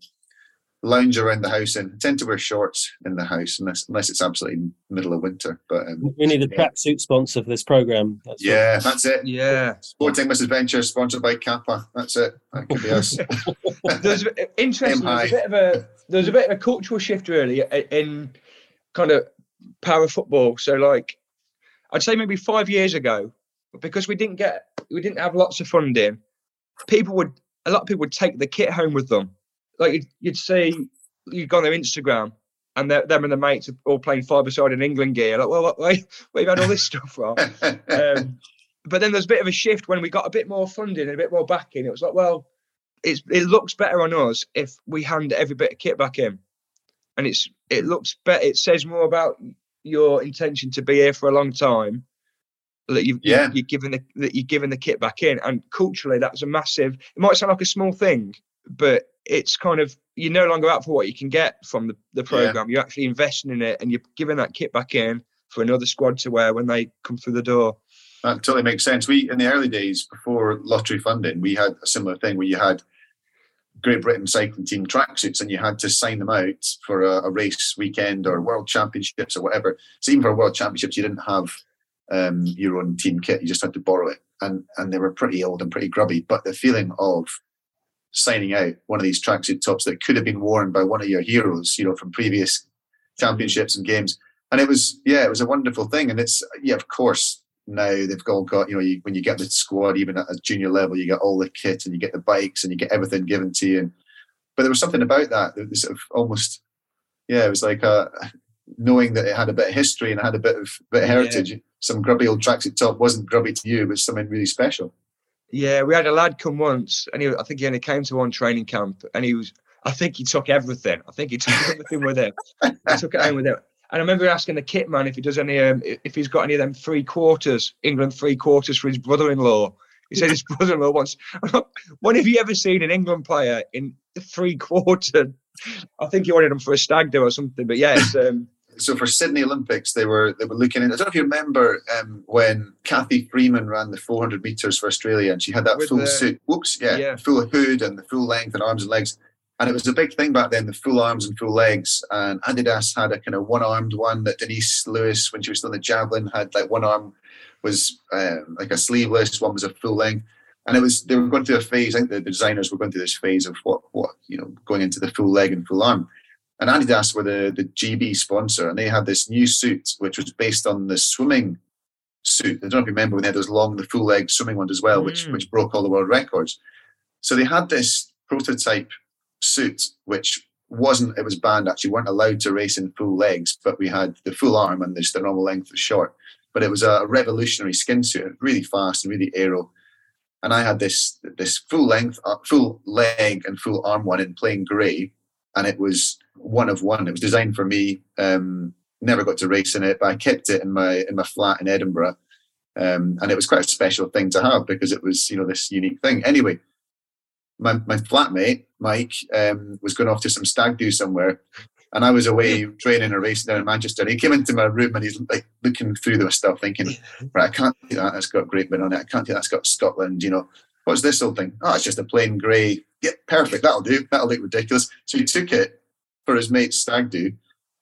lounge around the house in. I tend to wear shorts in the house unless unless it's absolutely middle of winter. But um, We need a Yeah. tracksuit sponsor for this program. That's what- yeah, that's it. Yeah. Sporting Misadventure, sponsored by Kappa. That's it. That could be us. There's interesting. Aim There's a bit of a there's a bit of a cultural shift really in kind of para football. So like, I'd say maybe five years ago, because we didn't get we didn't have lots of funding. People would a lot of people would take the kit home with them. Like you'd, you'd see you'd go on their Instagram. And them and the mates are all playing five-a-side in England gear. Like, well, what, where, where you had all this stuff from? um, but then there's a bit of a shift when we got a bit more funding and a bit more backing. It was like, well, it's it looks better on us if we hand every bit of kit back in, and it's it looks better. It says more about your intention to be here for a long time. That you've Yeah. you're giving the that you're giving the kit back in, and culturally that's a massive. It might sound like a small thing, but it's kind of you're no longer out for what you can get from the, the program. Yeah. You're actually investing in it and you're giving that kit back in for another squad to wear when they come through the door. That totally makes sense. We in the early days before lottery funding, we had a similar thing where you had Great Britain cycling team tracksuits and you had to sign them out for a, a, race weekend or world championships or whatever. So even for world championships, you didn't have um, your own team kit; you just had to borrow it, and and they were pretty old and pretty grubby. But the feeling of signing out one of these tracksuit tops that could have been worn by one of your heroes, you know, from previous championships and games, and it was yeah, it was a wonderful thing. And it's yeah, of course, now they've all got you know you, when you get the squad even at a junior level you get all the kit and you get the bikes and you get everything given to you and, but there was something about that that was sort of almost yeah it was like uh, knowing that it had a bit of history and it had a bit of bit of heritage yeah. some grubby old tracksuit top wasn't grubby to you it was something really special yeah we had a lad come once and he, i think he only came to one training camp and he was i think he took everything i think he took everything with him he took it home with him and I remember asking the kit man if he does any, um, if he's got any of them three quarters, England three quarters for his brother-in-law. He said his brother-in-law once. when have you ever seen an England player in three quarter? I think he wanted them for a stag do or something. But yes. Um, so for Sydney Olympics, they were they were looking in. I don't know if you remember um, when Cathy Freeman ran the 400 meters for Australia, and she had that full the, suit. Whoops, yeah, yeah, full hood and the full length and arms and legs. And it was a big thing back then, the full arms and full legs. And Adidas had a kind of one armed one that Denise Lewis, when she was still in the javelin, had like one arm was um, like a sleeveless, one was a full length. And it was they were going through a phase. I think the designers were going through this phase of what what you know going into the full leg and full arm. And Adidas were the the GB sponsor, and they had this new suit which was based on the swimming suit. I don't know if you remember when they had those long, the full leg swimming ones as well, mm. which which broke all the world records. So they had this prototype suit, which wasn't, it was banned actually, weren't allowed to race in full legs, but we had the full arm and the normal length was short. But it was a revolutionary skin suit, really fast and really aero. And I had this this full length, uh, full leg and full arm one in plain grey, and it was one of one. It was designed for me. Um, never got to race in it, but I kept it in my in my flat in Edinburgh, um, and it was quite a special thing to have because it was you know this unique thing. Anyway, my, my flatmate, Mike, um, was going off to some stag do somewhere. And I was away training or racing down in Manchester. And he came into my room and he's like looking through the stuff, thinking, right, I can't do that. That's got Great Britain on it. I can't do that. That's got Scotland. You know, what's this old thing? Oh, it's just a plain grey. Yeah, perfect. That'll do. That'll look ridiculous. So he took it for his mate's stag do.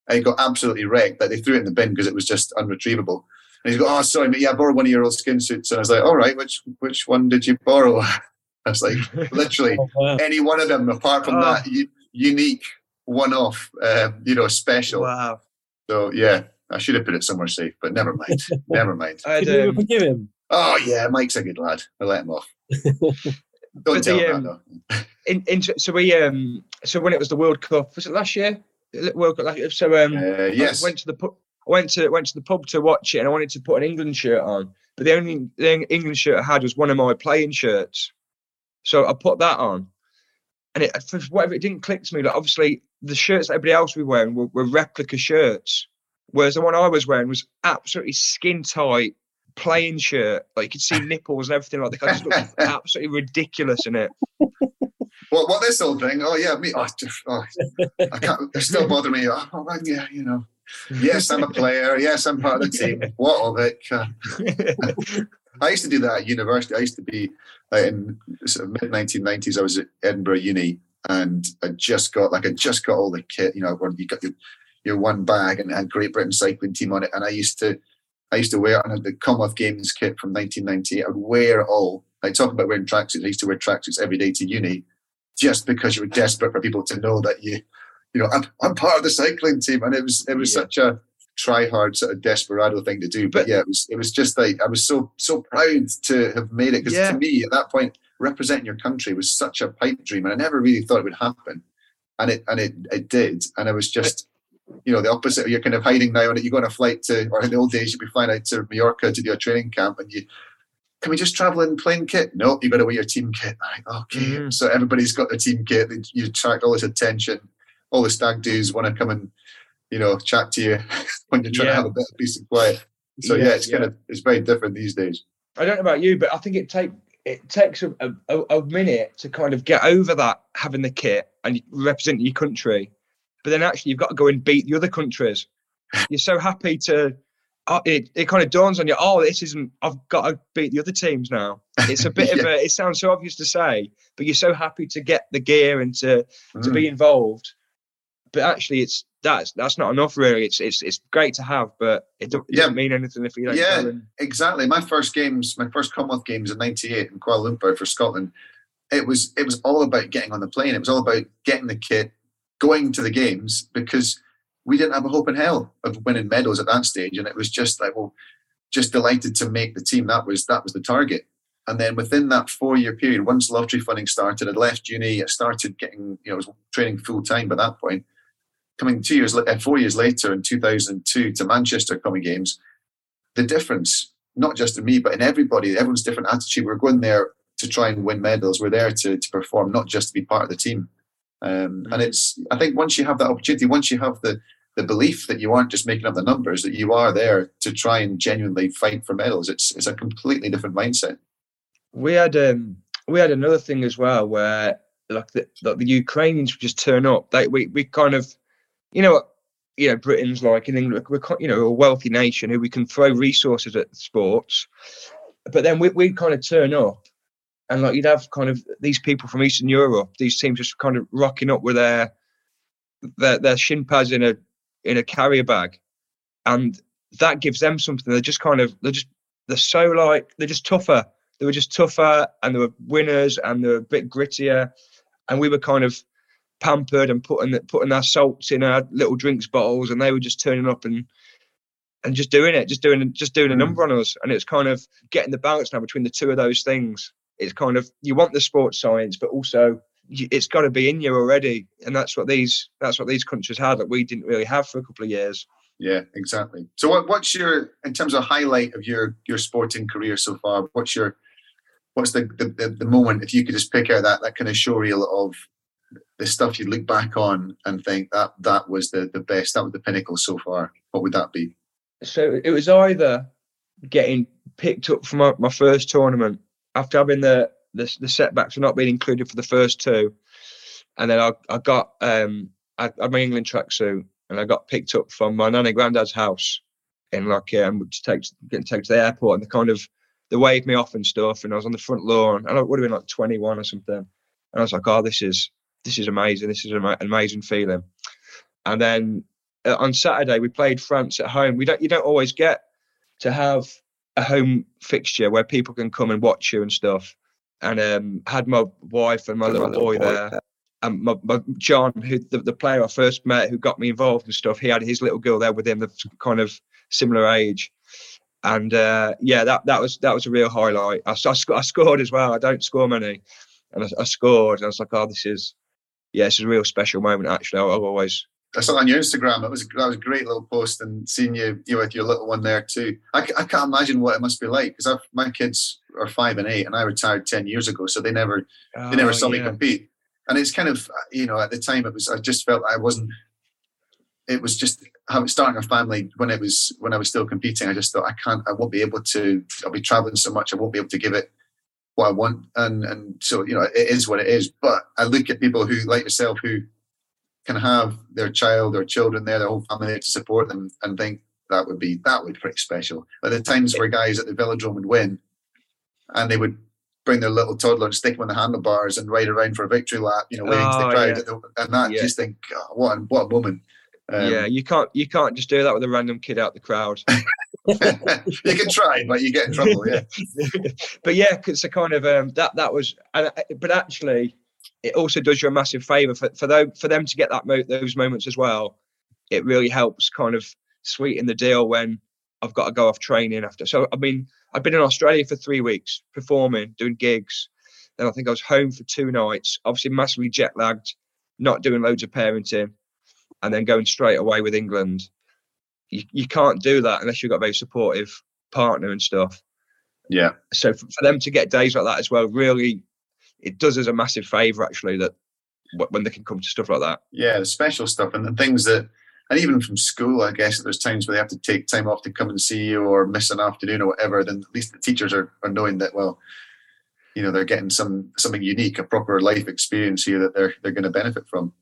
And he got absolutely wrecked. Like they threw it in the bin because it was just unretrievable. And he's go, oh, sorry, but Yeah, I borrowed one of your old skin suits. And I was like, all right, which which one did you borrow? I was like, literally oh, wow. any one of them, apart from oh. that u- unique one-off, uh, you know, special. Wow. So yeah, I should have put it somewhere safe, but never mind. never mind. I'd, um, forgive him? Oh yeah, Mike's a good lad. I let him off. Don't but tell the, um, that though. in, in, so we um so when it was the World Cup was it last year? World Cup. So um uh, yes. I went to the pub. I went to went to the pub to watch it, and I wanted to put an England shirt on, but the only the England shirt I had was one of my playing shirts. So I put that on, and it for whatever it didn't click to me. Like obviously the shirts that everybody else was wearing were, were replica shirts, whereas the one I was wearing was absolutely skin tight plain shirt. Like you could see nipples and everything like that. I just looked absolutely ridiculous in it. What what this old thing? Oh yeah, me. Oh, just, oh I can't. It still bother me. Oh, oh yeah, you know. Yes, I'm a player. Yes, I'm part of the team. What of it? I used to do that at university. I used to be uh, in sort of mid 1990s. I was at Edinburgh Uni, and I just got like I just got all the kit. You know, when you got your your one bag and had Great Britain cycling team on it, and I used to I used to wear it on the Commonwealth Games kit from 1990. I'd wear it all. I talk about wearing tracksuits. I used to wear tracksuits every day to uni, just because you were desperate for people to know that you, you know, I'm, I'm part of the cycling team, and it was it was yeah. such a try hard sort of desperado thing to do. But, yeah, it was it was just like I was so so proud to have made it because yeah. to me at that point representing your country was such a pipe dream, and I never really thought it would happen, and it and it it did, and it was just. You know the opposite. You're kind of hiding now, and you go on a flight to, or in the old days, you'd be flying out to Mallorca to do a training camp, and you can we just travel in plain kit? No, you got to wear your team kit. Like, okay, mm. so everybody's got their team kit. You attract all this attention. All the stag dudes want to come and you know, chat to you when you're trying yeah. to have a better piece of quiet. So yeah, yeah it's yeah. kind of it's very different these days. I don't know about you, but I think it take it takes a, a, a minute to kind of get over that having the kit and represent your country, but then actually you've got to go and beat the other countries. You're so happy to. Oh, it, it kind of dawns on you. Oh, this isn't. I've got to beat the other teams now. It's a bit yeah. of a. It sounds so obvious to say, but you're so happy to get the gear and to mm. to be mm. involved. But actually, it's that's that's not enough really. It's it's it's great to have, but it, don't, it yeah. doesn't mean anything if you don't. Yeah, exactly. My first games, my first Commonwealth games in '98 in Kuala Lumpur for Scotland. It was it was all about getting on the plane. It was all about getting the kit, going to the games because we didn't have a hope in hell of winning medals at that stage, and it was just like well, just delighted to make the team. That was that was the target. And then within that four year period, once lottery funding started, I left uni. I started getting, you know, I was training full time by that point coming two years, uh, four years later in 2002 to Manchester coming games, the difference, not just in me, but in everybody, everyone's different attitude. We're going there to try and win medals. We're there to, to perform, not just to be part of the team. Um. And it's, I think once you have that opportunity, once you have the, the belief that you aren't just making up the numbers, that you are there to try and genuinely fight for medals, it's, it's a completely different mindset. We had, um, we had another thing as well where like the, like the Ukrainians would just turn up. Like we, we kind of you know you know Britain's like in England we're you know a wealthy nation who we can throw resources at sports, but then we we kind of turn up, and like you'd have kind of these people from Eastern Europe, these teams just kind of rocking up with their their their shin pads in a in a carrier bag, and that gives them something. They're just kind of they're just they're so like they're just tougher. They were just tougher, and they were winners, and they were a bit grittier, and we were kind of pampered and putting putting our salts in our little drinks bottles, and they were just turning up and and just doing it, just doing just doing a mm. number on us. And it's kind of getting the balance now between the two of those things. It's kind of you want the sports science, but also it's got to be in you already, and that's what these that's what these countries had that we didn't really have for a couple of years. Yeah, exactly. So, what, what's your in terms of highlight of your your sporting career so far? What's your what's the the, the moment if you could just pick out that that kind of showreel of the stuff you look back on and think that that was the the best, that was the pinnacle so far? What would that be? So it was either getting picked up from my, my first tournament after having the, the the setbacks of not being included for the first two, and then I I got um I had my England tracksuit and I got picked up from my nanny granddad's house in like um to take getting taken to the airport and they kind of they waved me off and stuff and I was on the front lawn and I would have been like 21 or something and I was like oh this is this is amazing. This is an amazing feeling. And then uh, on Saturday we played France at home. We don't you don't always get to have a home fixture where people can come and watch you and stuff. And um, had my wife and my little, little boy, boy there. And my, my John, who the, the player I first met, who got me involved and stuff, he had his little girl there with him, the kind of similar age. And uh, yeah, that that was that was a real highlight. I, I, I scored as well. I don't score many, and I, I scored. And I was like, oh, this is yeah, it's a real special moment. Actually, I've always. I saw on your Instagram. That was that was a great little post, and seeing you you with your little one there too. I, I can't imagine what it must be like because my kids are five and eight, and I retired ten years ago, so they never oh, they never oh, saw yeah. me compete. And it's kind of you know at the time it was I just felt I wasn't. It was just having starting a family when it was when I was still competing. I just thought I can't. I won't be able to. I'll be traveling so much. I won't be able to give it what I want, and and so you know it is what it is. But I look at people who like yourself who can have their child or children there, their whole family there to support them, and think that would be that would be pretty special. But the times where guys at the Velodrome would win, and they would bring their little toddler and stick them on the handlebars and ride around for a victory lap, you know, waving oh, to the crowd, yeah. and that yeah. just think, oh, what a, what a woman. Um, yeah, you can't you can't just do that with a random kid out the crowd. you can try, but you get in trouble. Yeah. but yeah, it's a kind of um, that that was, uh, but actually, it also does you a massive favour for for them for them to get that mo- those moments as well. It really helps kind of sweeten the deal when I've got to go off training after. So I mean, I've been in Australia for three weeks performing, doing gigs. Then I think I was home for two nights. Obviously, massively jet lagged, not doing loads of parenting, and then going straight away with England you, you can't do that unless you've got a very supportive partner and stuff. Yeah. So for, for them to get days like that as well, really, it does us a massive favour actually that when they can come to stuff like that. Yeah, the special stuff and the things that, and even from school, I guess there's times where they have to take time off to come and see you or miss an afternoon or whatever. Then at least the teachers are, are knowing that well, you know they're getting some something unique, a proper life experience here that they're they're going to benefit from.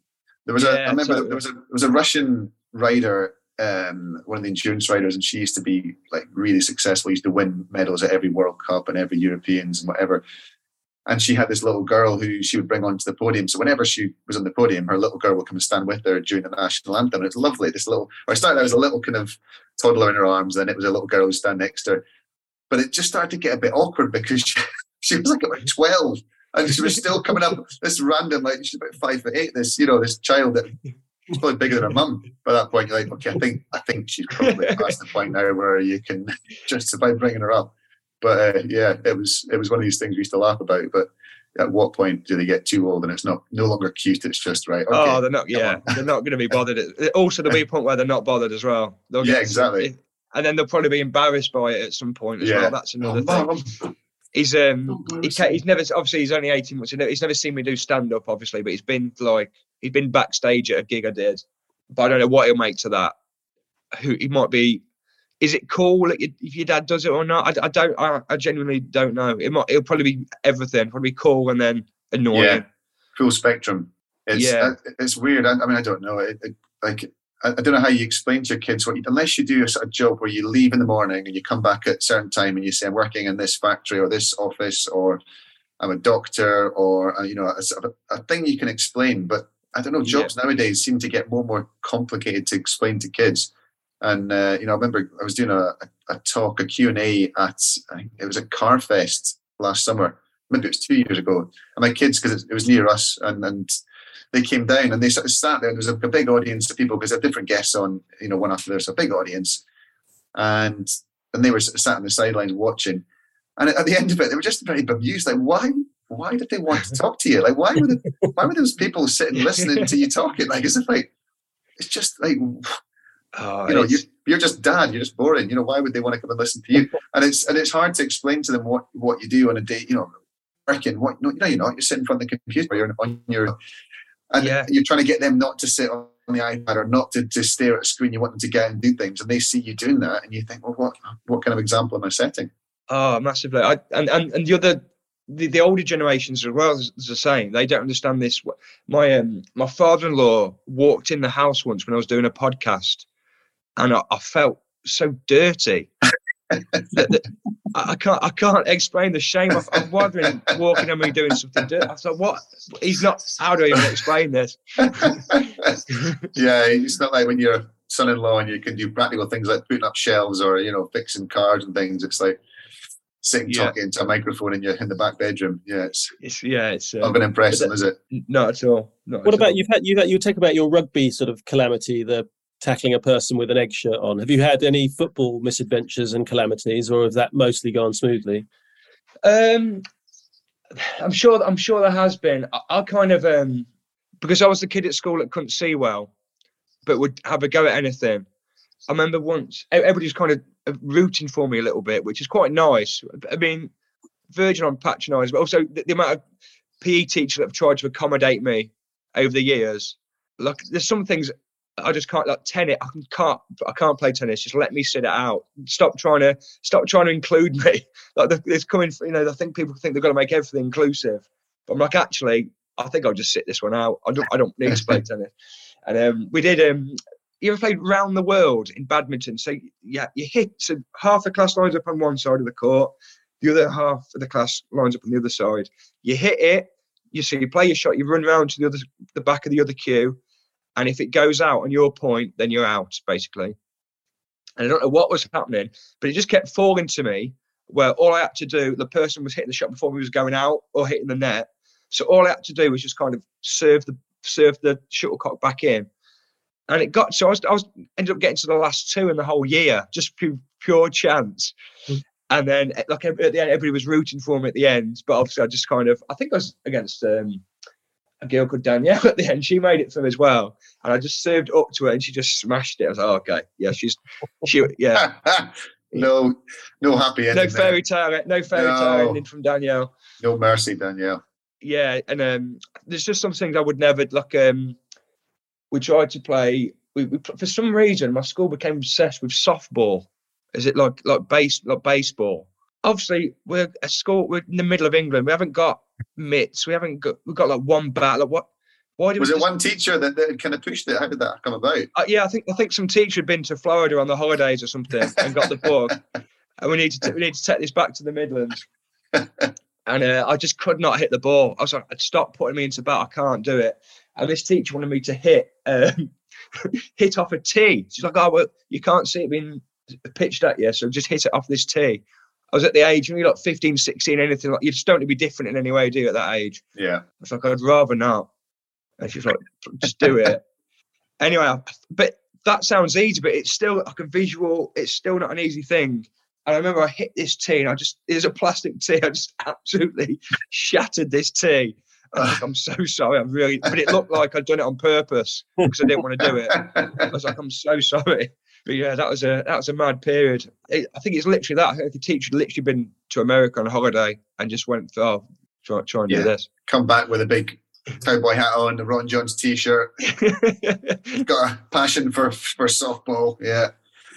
There was a I remember totally. there was a there was a Russian rider, um, one of the endurance riders, and she used to be like really successful. Used to win medals at every World Cup and every Europeans and whatever. And she had this little girl who she would bring onto the podium. So whenever she was on the podium, her little girl would come and stand with her during the national anthem. And it's lovely. This little, I started out as a little kind of toddler in her arms, then it was a little girl who stand next to her. But it just started to get a bit awkward because she, she was like about 12 and she was still coming up this random, like she's about five foot eight, this, you know, this child that was probably bigger than her mum by that point. You're like, okay, I think, I think she's probably past the point now where you can just justify bringing her up. But uh, yeah, it was, it was one of these things we used to laugh about, but at what point do they get too old and it's not no longer cute it's just right okay, oh they're not yeah they're not going to be bothered. Also there'll be a point where they're not bothered as well. They'll yeah exactly. and then they'll probably be embarrassed by it at some point as yeah. well that's another oh, thing. he's um he he's never obviously he's only 18 months he's never seen me do stand up obviously but he's been like he's been backstage at a gig i did. But i don't know what he'll make to that. Who he might be is it cool if your dad does it or not? I, I don't. I, I, genuinely don't know. It might. It'll probably be everything. Probably cool and then annoying. Yeah, full spectrum. It's, yeah, uh, it's weird. I, I, mean, I don't know. It, it, like, I, don't know how you explain to your kids what you, unless you do a sort of job where you leave in the morning and you come back at a certain time and you say, "I'm working in this factory or this office or I'm a doctor or uh, you know a, sort of a, a thing you can explain." But I don't know. Jobs yeah. nowadays seem to get more and more complicated to explain to kids and uh, you know, I remember I was doing a, a talk, a Q and A at it was a Carfest last summer. Maybe it was two years ago. And my kids, because it was near us, and and they came down and they sort of sat there. And there was a, a big audience of people because they have different guests on, you know, one after the other. So a big audience, and and they were sat on the sidelines watching. And at the end of it, they were just very bemused. Like, why why did they want to talk to you? Like, why were the, why were those people sitting listening to you talking? Like, as if like it's just like Oh, you know, you, you're just dad. You're just boring. You know, why would they want to come and listen to you? And it's and it's hard to explain to them what what you do on a day. You know, working. What no, you know, you're not. You're sitting in front of the computer. You're on your, and yeah. you're trying to get them not to sit on the iPad or not to, to stare at a screen. You want them to get and do things, and they see you doing that, and you think, well, what what kind of example am I setting? Oh, massively. I, and and and the other the, the older generations as well is the same. They don't understand this. My um, my father-in-law walked in the house once when I was doing a podcast, and I, I felt so dirty. I can't I can't explain the shame. of I'm wondering walking on me doing something dirty. I thought, what? He's not. How do I even explain this? yeah, it's not like when you're a son-in-law and you can do practical things like putting up shelves or you know fixing cars and things. It's like sitting yeah. talking into a microphone in your in the back bedroom. Yeah, it's, it's yeah, it's uh, not going to impress is it? Not at all. Not what at about all. you've had you that you take about your rugby sort of calamity, the tackling a person with an egg shirt on. Have you had any football misadventures and calamities, or have that mostly gone smoothly? Um, I'm sure. I'm sure there has been. I, I kind of um, because I was the kid at school that couldn't see well, but would have a go at anything. I remember once everybody's kind of uh, rooting for me a little bit, which is quite nice. I mean, virgin on patronised, but also the, the amount of PE teachers that have tried to accommodate me over the years. Like, there's some things I just can't like tennis. I can't. I can't play tennis. Just let me sit it out. Stop trying to stop trying to include me. Like it's coming. You know, I think people think they've got to make everything inclusive. But I'm like, actually, I think I'll just sit this one out. I don't. I don't need to play tennis. And um, we did. Um, you ever played round the world in badminton? So yeah, you hit. So half the class lines up on one side of the court. The other half of the class lines up on the other side. You hit it. You see, you play your shot. You run round to the other, the back of the other cue and if it goes out on your point, then you're out, basically. And I don't know what was happening, but it just kept falling to me where all I had to do, the person was hitting the shot before we was going out or hitting the net. So all I had to do was just kind of serve the serve the shuttlecock back in. And it got so I was, I was ended up getting to the last two in the whole year, just pure, pure chance. Mm. And then like at the end, everybody was rooting for me at the end. But obviously I just kind of I think I was against um, a girl called Danielle at the end. She made it for me as well, and I just served up to her, and she just smashed it. I was like, oh, okay, yeah, she's she, yeah. no, no happy ending. No fairy tale, no fairy no. tale ending from Danielle. No mercy, Danielle. Yeah, and um, there's just some things I would never like. Um, we tried to play. We, we for some reason my school became obsessed with softball. Is it like like base like baseball? Obviously we're a school. We're in the middle of England. We haven't got mitts. We haven't got. We've got like one bat. Like what? Why did we was it just, one teacher that, that kind of pushed it? How did that come about? Uh, yeah, I think I think some teacher had been to Florida on the holidays or something and got the book, and we need to t- we need to take this back to the Midlands. and uh, I just could not hit the ball. I was like, stop putting me into bat. I can't do it. And this teacher wanted me to hit um, hit off a tee. She's like, oh well, you can't see it being pitched at you, so just hit it off this tee. I was at the age when you're like 15, 16, anything like you just don't want to be different in any way, do you, at that age? Yeah. It's like, I'd rather not. And she's like, just do it. anyway, but that sounds easy, but it's still like a visual, it's still not an easy thing. And I remember I hit this tee and I just, there's a plastic tee. I just absolutely shattered this tee. Like, I'm so sorry. I'm really, but it looked like I'd done it on purpose because I didn't want to do it. I was like, I'm so sorry. But yeah, that was a that was a mad period. It, I think it's literally that. The teacher had literally been to America on a holiday and just went, oh, try, try and yeah. do this. Come back with a big cowboy hat on, the Ron Jones t-shirt. Got a passion for for softball. Yeah.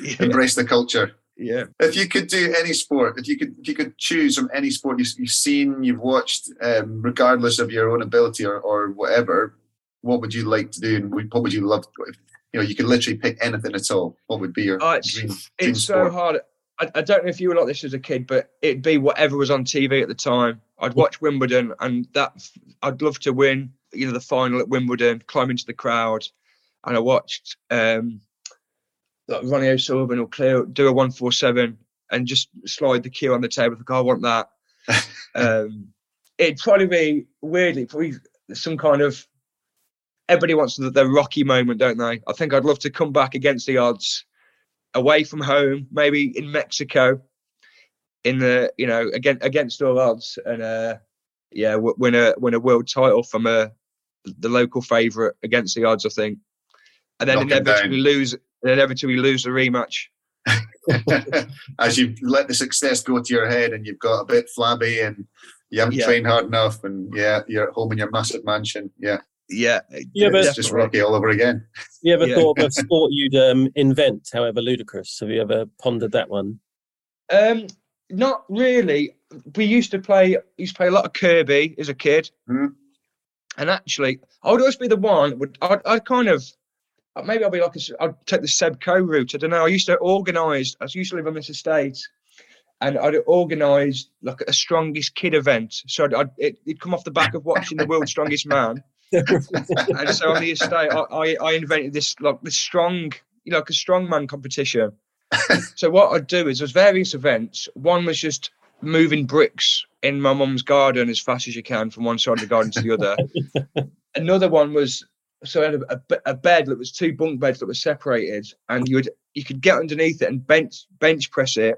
yeah. Embrace the culture. Yeah. If you could do any sport, if you could, if you could choose from any sport you've, you've seen, you've watched, um, regardless of your own ability or, or whatever, what would you like to do, and what would you love? You know, you could literally pick anything at all. What would be your oh, it's, dream, dream It's sport? so hard. I, I, don't know if you were like this as a kid, but it'd be whatever was on TV at the time. I'd watch Wimbledon, and that I'd love to win. You know, the final at Wimbledon, climb into the crowd, and I watched um, like Ronnie O'Sullivan or clear do a one four seven and just slide the cue on the table. Like, I want that. um, it'd probably be weirdly probably some kind of everybody wants the, the rocky moment, don't they? I think I'd love to come back against the odds, away from home, maybe in Mexico, in the you know again against all odds, and uh, yeah, win a win a world title from a the local favourite against the odds. I think, and then inevitably lose, inevitably lose the rematch. As you let the success go to your head, and you've got a bit flabby, and you haven't yeah. trained hard enough, and yeah, you're at home in your massive mansion. Yeah, yeah, you ever, it's just Rocky all over again. You ever yeah. thought of a sport you'd um, invent, however ludicrous? Have you ever pondered that one? Um, not really. We used to play. Used to play a lot of Kirby as a kid, mm-hmm. and actually, I would always be the one. Would I'd, I'd kind of maybe I'll be like a, I'd take the Seb Coe route. I don't know. I used to organise. I used to live on this estate, and I'd organise like a strongest kid event. So I'd, I'd it, would come off the back of watching the World's Strongest Man and so on the estate, I, I, invented this like this strong, you know, like a strongman competition. so what I'd do is there's various events. One was just moving bricks in my mum's garden as fast as you can from one side of the garden to the other. Another one was so I had a, a, a, bed that was two bunk beds that were separated, and you would you could get underneath it and bench bench press it,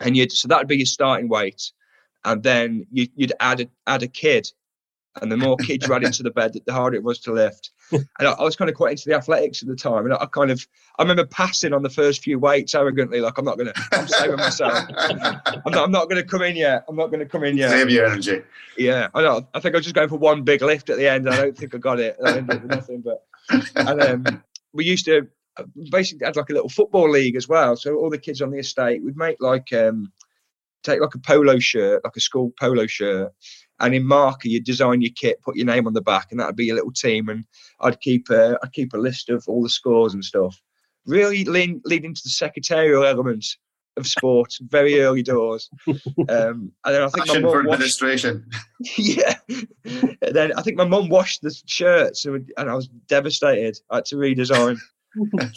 and you'd so that would be your starting weight, and then you, would add a, add a kid and the more kids you had into the bed, the harder it was to lift. And I, I, was kind of quite into the athletics at the time, and I, I, kind of I remember passing on the first few weights arrogantly, like I'm not gonna, I'm saving myself. I'm not, I'm not gonna come in yet. I'm not gonna come in yet. Save your energy. Yeah, I know. I think I was just going for one big lift at the end. I don't think I got it. I ended up with nothing, but and um, we used to basically had like a little football league as well. So all the kids on the estate would make like um, take like a polo shirt, like a school polo shirt, and in marker you design your kit, put your name on the back, and that'd be your little team. And I'd keep a I'd keep a list of all the scores and stuff. Really lean leading to the secretarial elements of sport, very early doors. Um, and then I think Passion my mum administration. yeah. And then I think my mum washed the shirts, and, I was devastated. I had to redesign.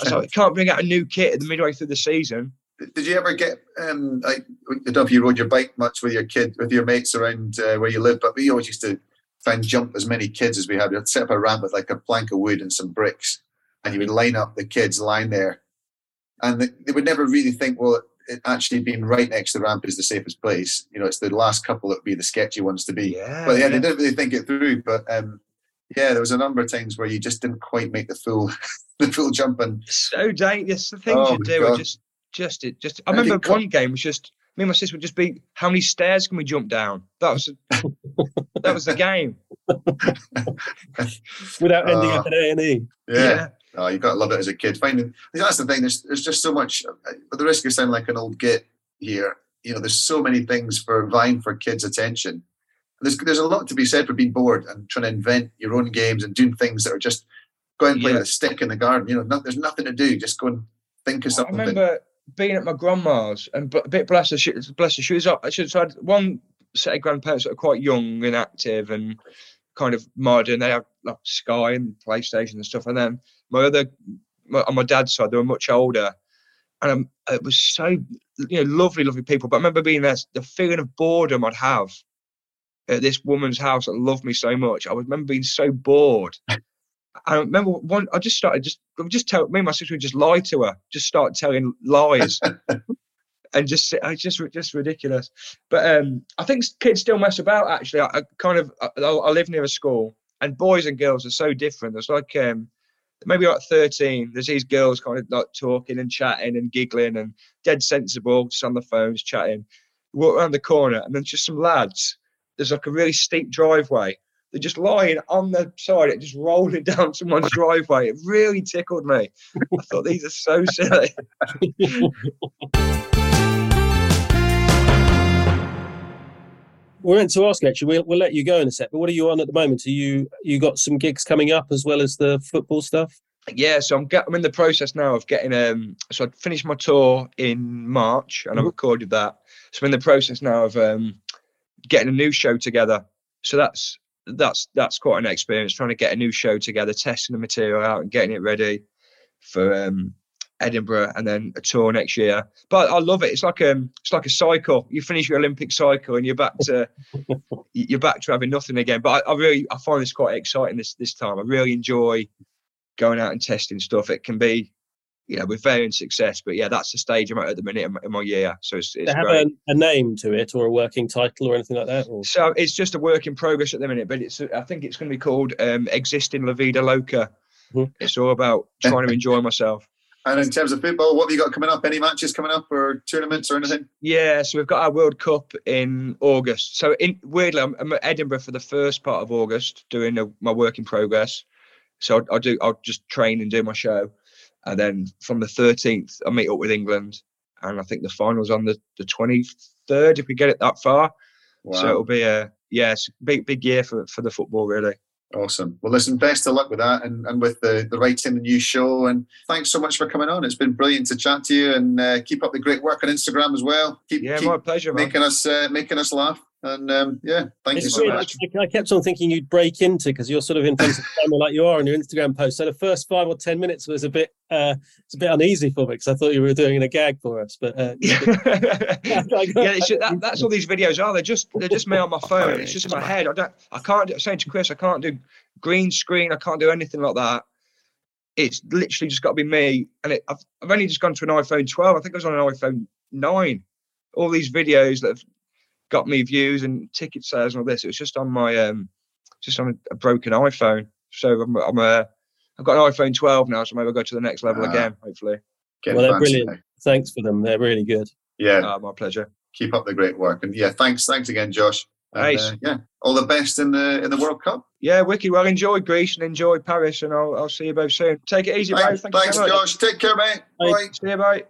Like, I can't bring out a new kit at the midway through the season did you ever get um like I don't know if you rode your bike much with your kid with your mates around uh, where you live, but we always used to try and jump as many kids as we had. We'd set up a ramp with like a plank of wood and some bricks, and you would line up the kids line there, and they, they would never really think, well, it actually being right next to the ramp is the safest place. You know, it's the last couple that would be the sketchy ones to be. Yeah, but yeah, yeah. they didn't really think it through. But um, yeah, there was a number of times where you just didn't quite make the full the full jump and so dangerous. The things oh, you do God. are just just it. Just I remember one game was just me and my sister would just be how many stairs can we jump down? That was that was the game. Without ending uh, up at A and E. Yeah. Oh, you got to love it as a kid. Finding that's the thing. There's there's just so much. At the risk of sounding like an old git here, you know, there's so many things for vying for kids' attention. There's there's a lot to be said for being bored and trying to invent your own games and doing things that are just go and play Yeah. with a stick in the garden. You know, not, there's nothing to do. Just go and think of something. I something. remember being at my grandma's and a bit bless her, she, bless her. She was up. She had one set of grandparents that are quite young and active and kind of modern. They have like Sky and PlayStation and stuff. And then my other, my, on my dad's side, they were much older. And it was so, you know, lovely, lovely people. But I remember being there, the feeling of boredom I'd have at this woman's house that loved me so much. I remember being so bored. I remember one. I just started just just tell me and my sister would just lie to her, just start telling lies, and just I just just ridiculous. But um, I think kids still mess about. Actually, I, I kind of I, I live near a school, and boys and girls are so different. It's like um, maybe like 13. There's these girls kind of like talking and chatting and giggling and dead sensible, just on the phones chatting. Walk around the corner, and then just some lads. There's like a really steep driveway they're just lying on the side, it just rolling down someone's driveway. It really tickled me. I thought these are so silly. We're meant to ask actually. We'll, we'll let you go in a sec. But what are you on at the moment? Are you you got some gigs coming up as well as the football stuff? Yeah, so I'm get, I'm in the process now of getting um. So I finished my tour in March and I Mhm. recorded that. So I'm in the process now of um getting a new show together. So that's that's that's quite an experience trying to get a new show together, testing the material out and getting it ready for um Edinburgh and then a tour next year. But I love it. It's like um it's like a cycle. You finish your Olympic cycle and you're back to you're back to having nothing again. But I, I really I find this quite exciting this this time. I really enjoy going out and testing stuff. It can be, you know, with varying success. But yeah, that's the stage I'm at at the minute in my, in my year. So it's, Does it's have great. a, a name to it or a working title or anything like that? Or? So it's just a work in progress at the minute, but it's I think it's going to be called um, "Existing La Vida Loca." Mhm. It's all about trying to enjoy myself. And in terms of football, what have you got coming up? Any matches coming up or tournaments or anything? Yeah, so we've got our World Cup in August. So in, weirdly, I'm, I'm at Edinburgh for the first part of August doing a, my work in progress. So I'll, I'll do I'll just train and do my show, and then from the 13th I meet up with England, and I think the finals on the the 23rd if we get it that far. Wow. So it'll be a yeah, big big year for for the football really. Awesome. Well, listen, best of luck with that and, and with the, the writing the new show. And thanks so much for coming on. It's been brilliant to chat to you and uh, keep up the great work on Instagram as well. Keep, Yeah, keep my pleasure, man. making us uh, making us laugh. And um, yeah, thank you so weird. much. I, I kept on thinking you'd break into because you're sort of in front of the camera like you are on your Instagram post. So the first five or ten minutes was a bit, uh, it's a bit uneasy for me because I thought you were doing a gag for us. But uh, yeah, it's just, that, that's all these videos are. They're just they're just me on my phone. It's just in my head. I don't. I can't. Do, saying to Chris, I can't do green screen. I can't do anything like that. It's literally just got to be me. And it, I've, I've only just gone to an iPhone 12. I think I was on an iPhone 9. All these videos that have got me views and ticket sales and all this. It was just on my um, just on a, a broken iPhone. So I'm I'm uh, I've got an iPhone 12 now, so maybe I'll go to the next level Ah. again. Hopefully. Well, they're fancy brilliant. Thanks for them. They're really good. Yeah, Uh, my pleasure. keep up the great work. And yeah, thanks, thanks again, Josh. And, Nice. uh, yeah, all the best in the in the World Cup. Yeah, wicked. Well, enjoy Greece and enjoy Paris, and I'll, I'll see you both soon. Take it easy, bro. Thanks, Thank thanks so. Josh. Take care, mate. Bye. Bye. See you, bye.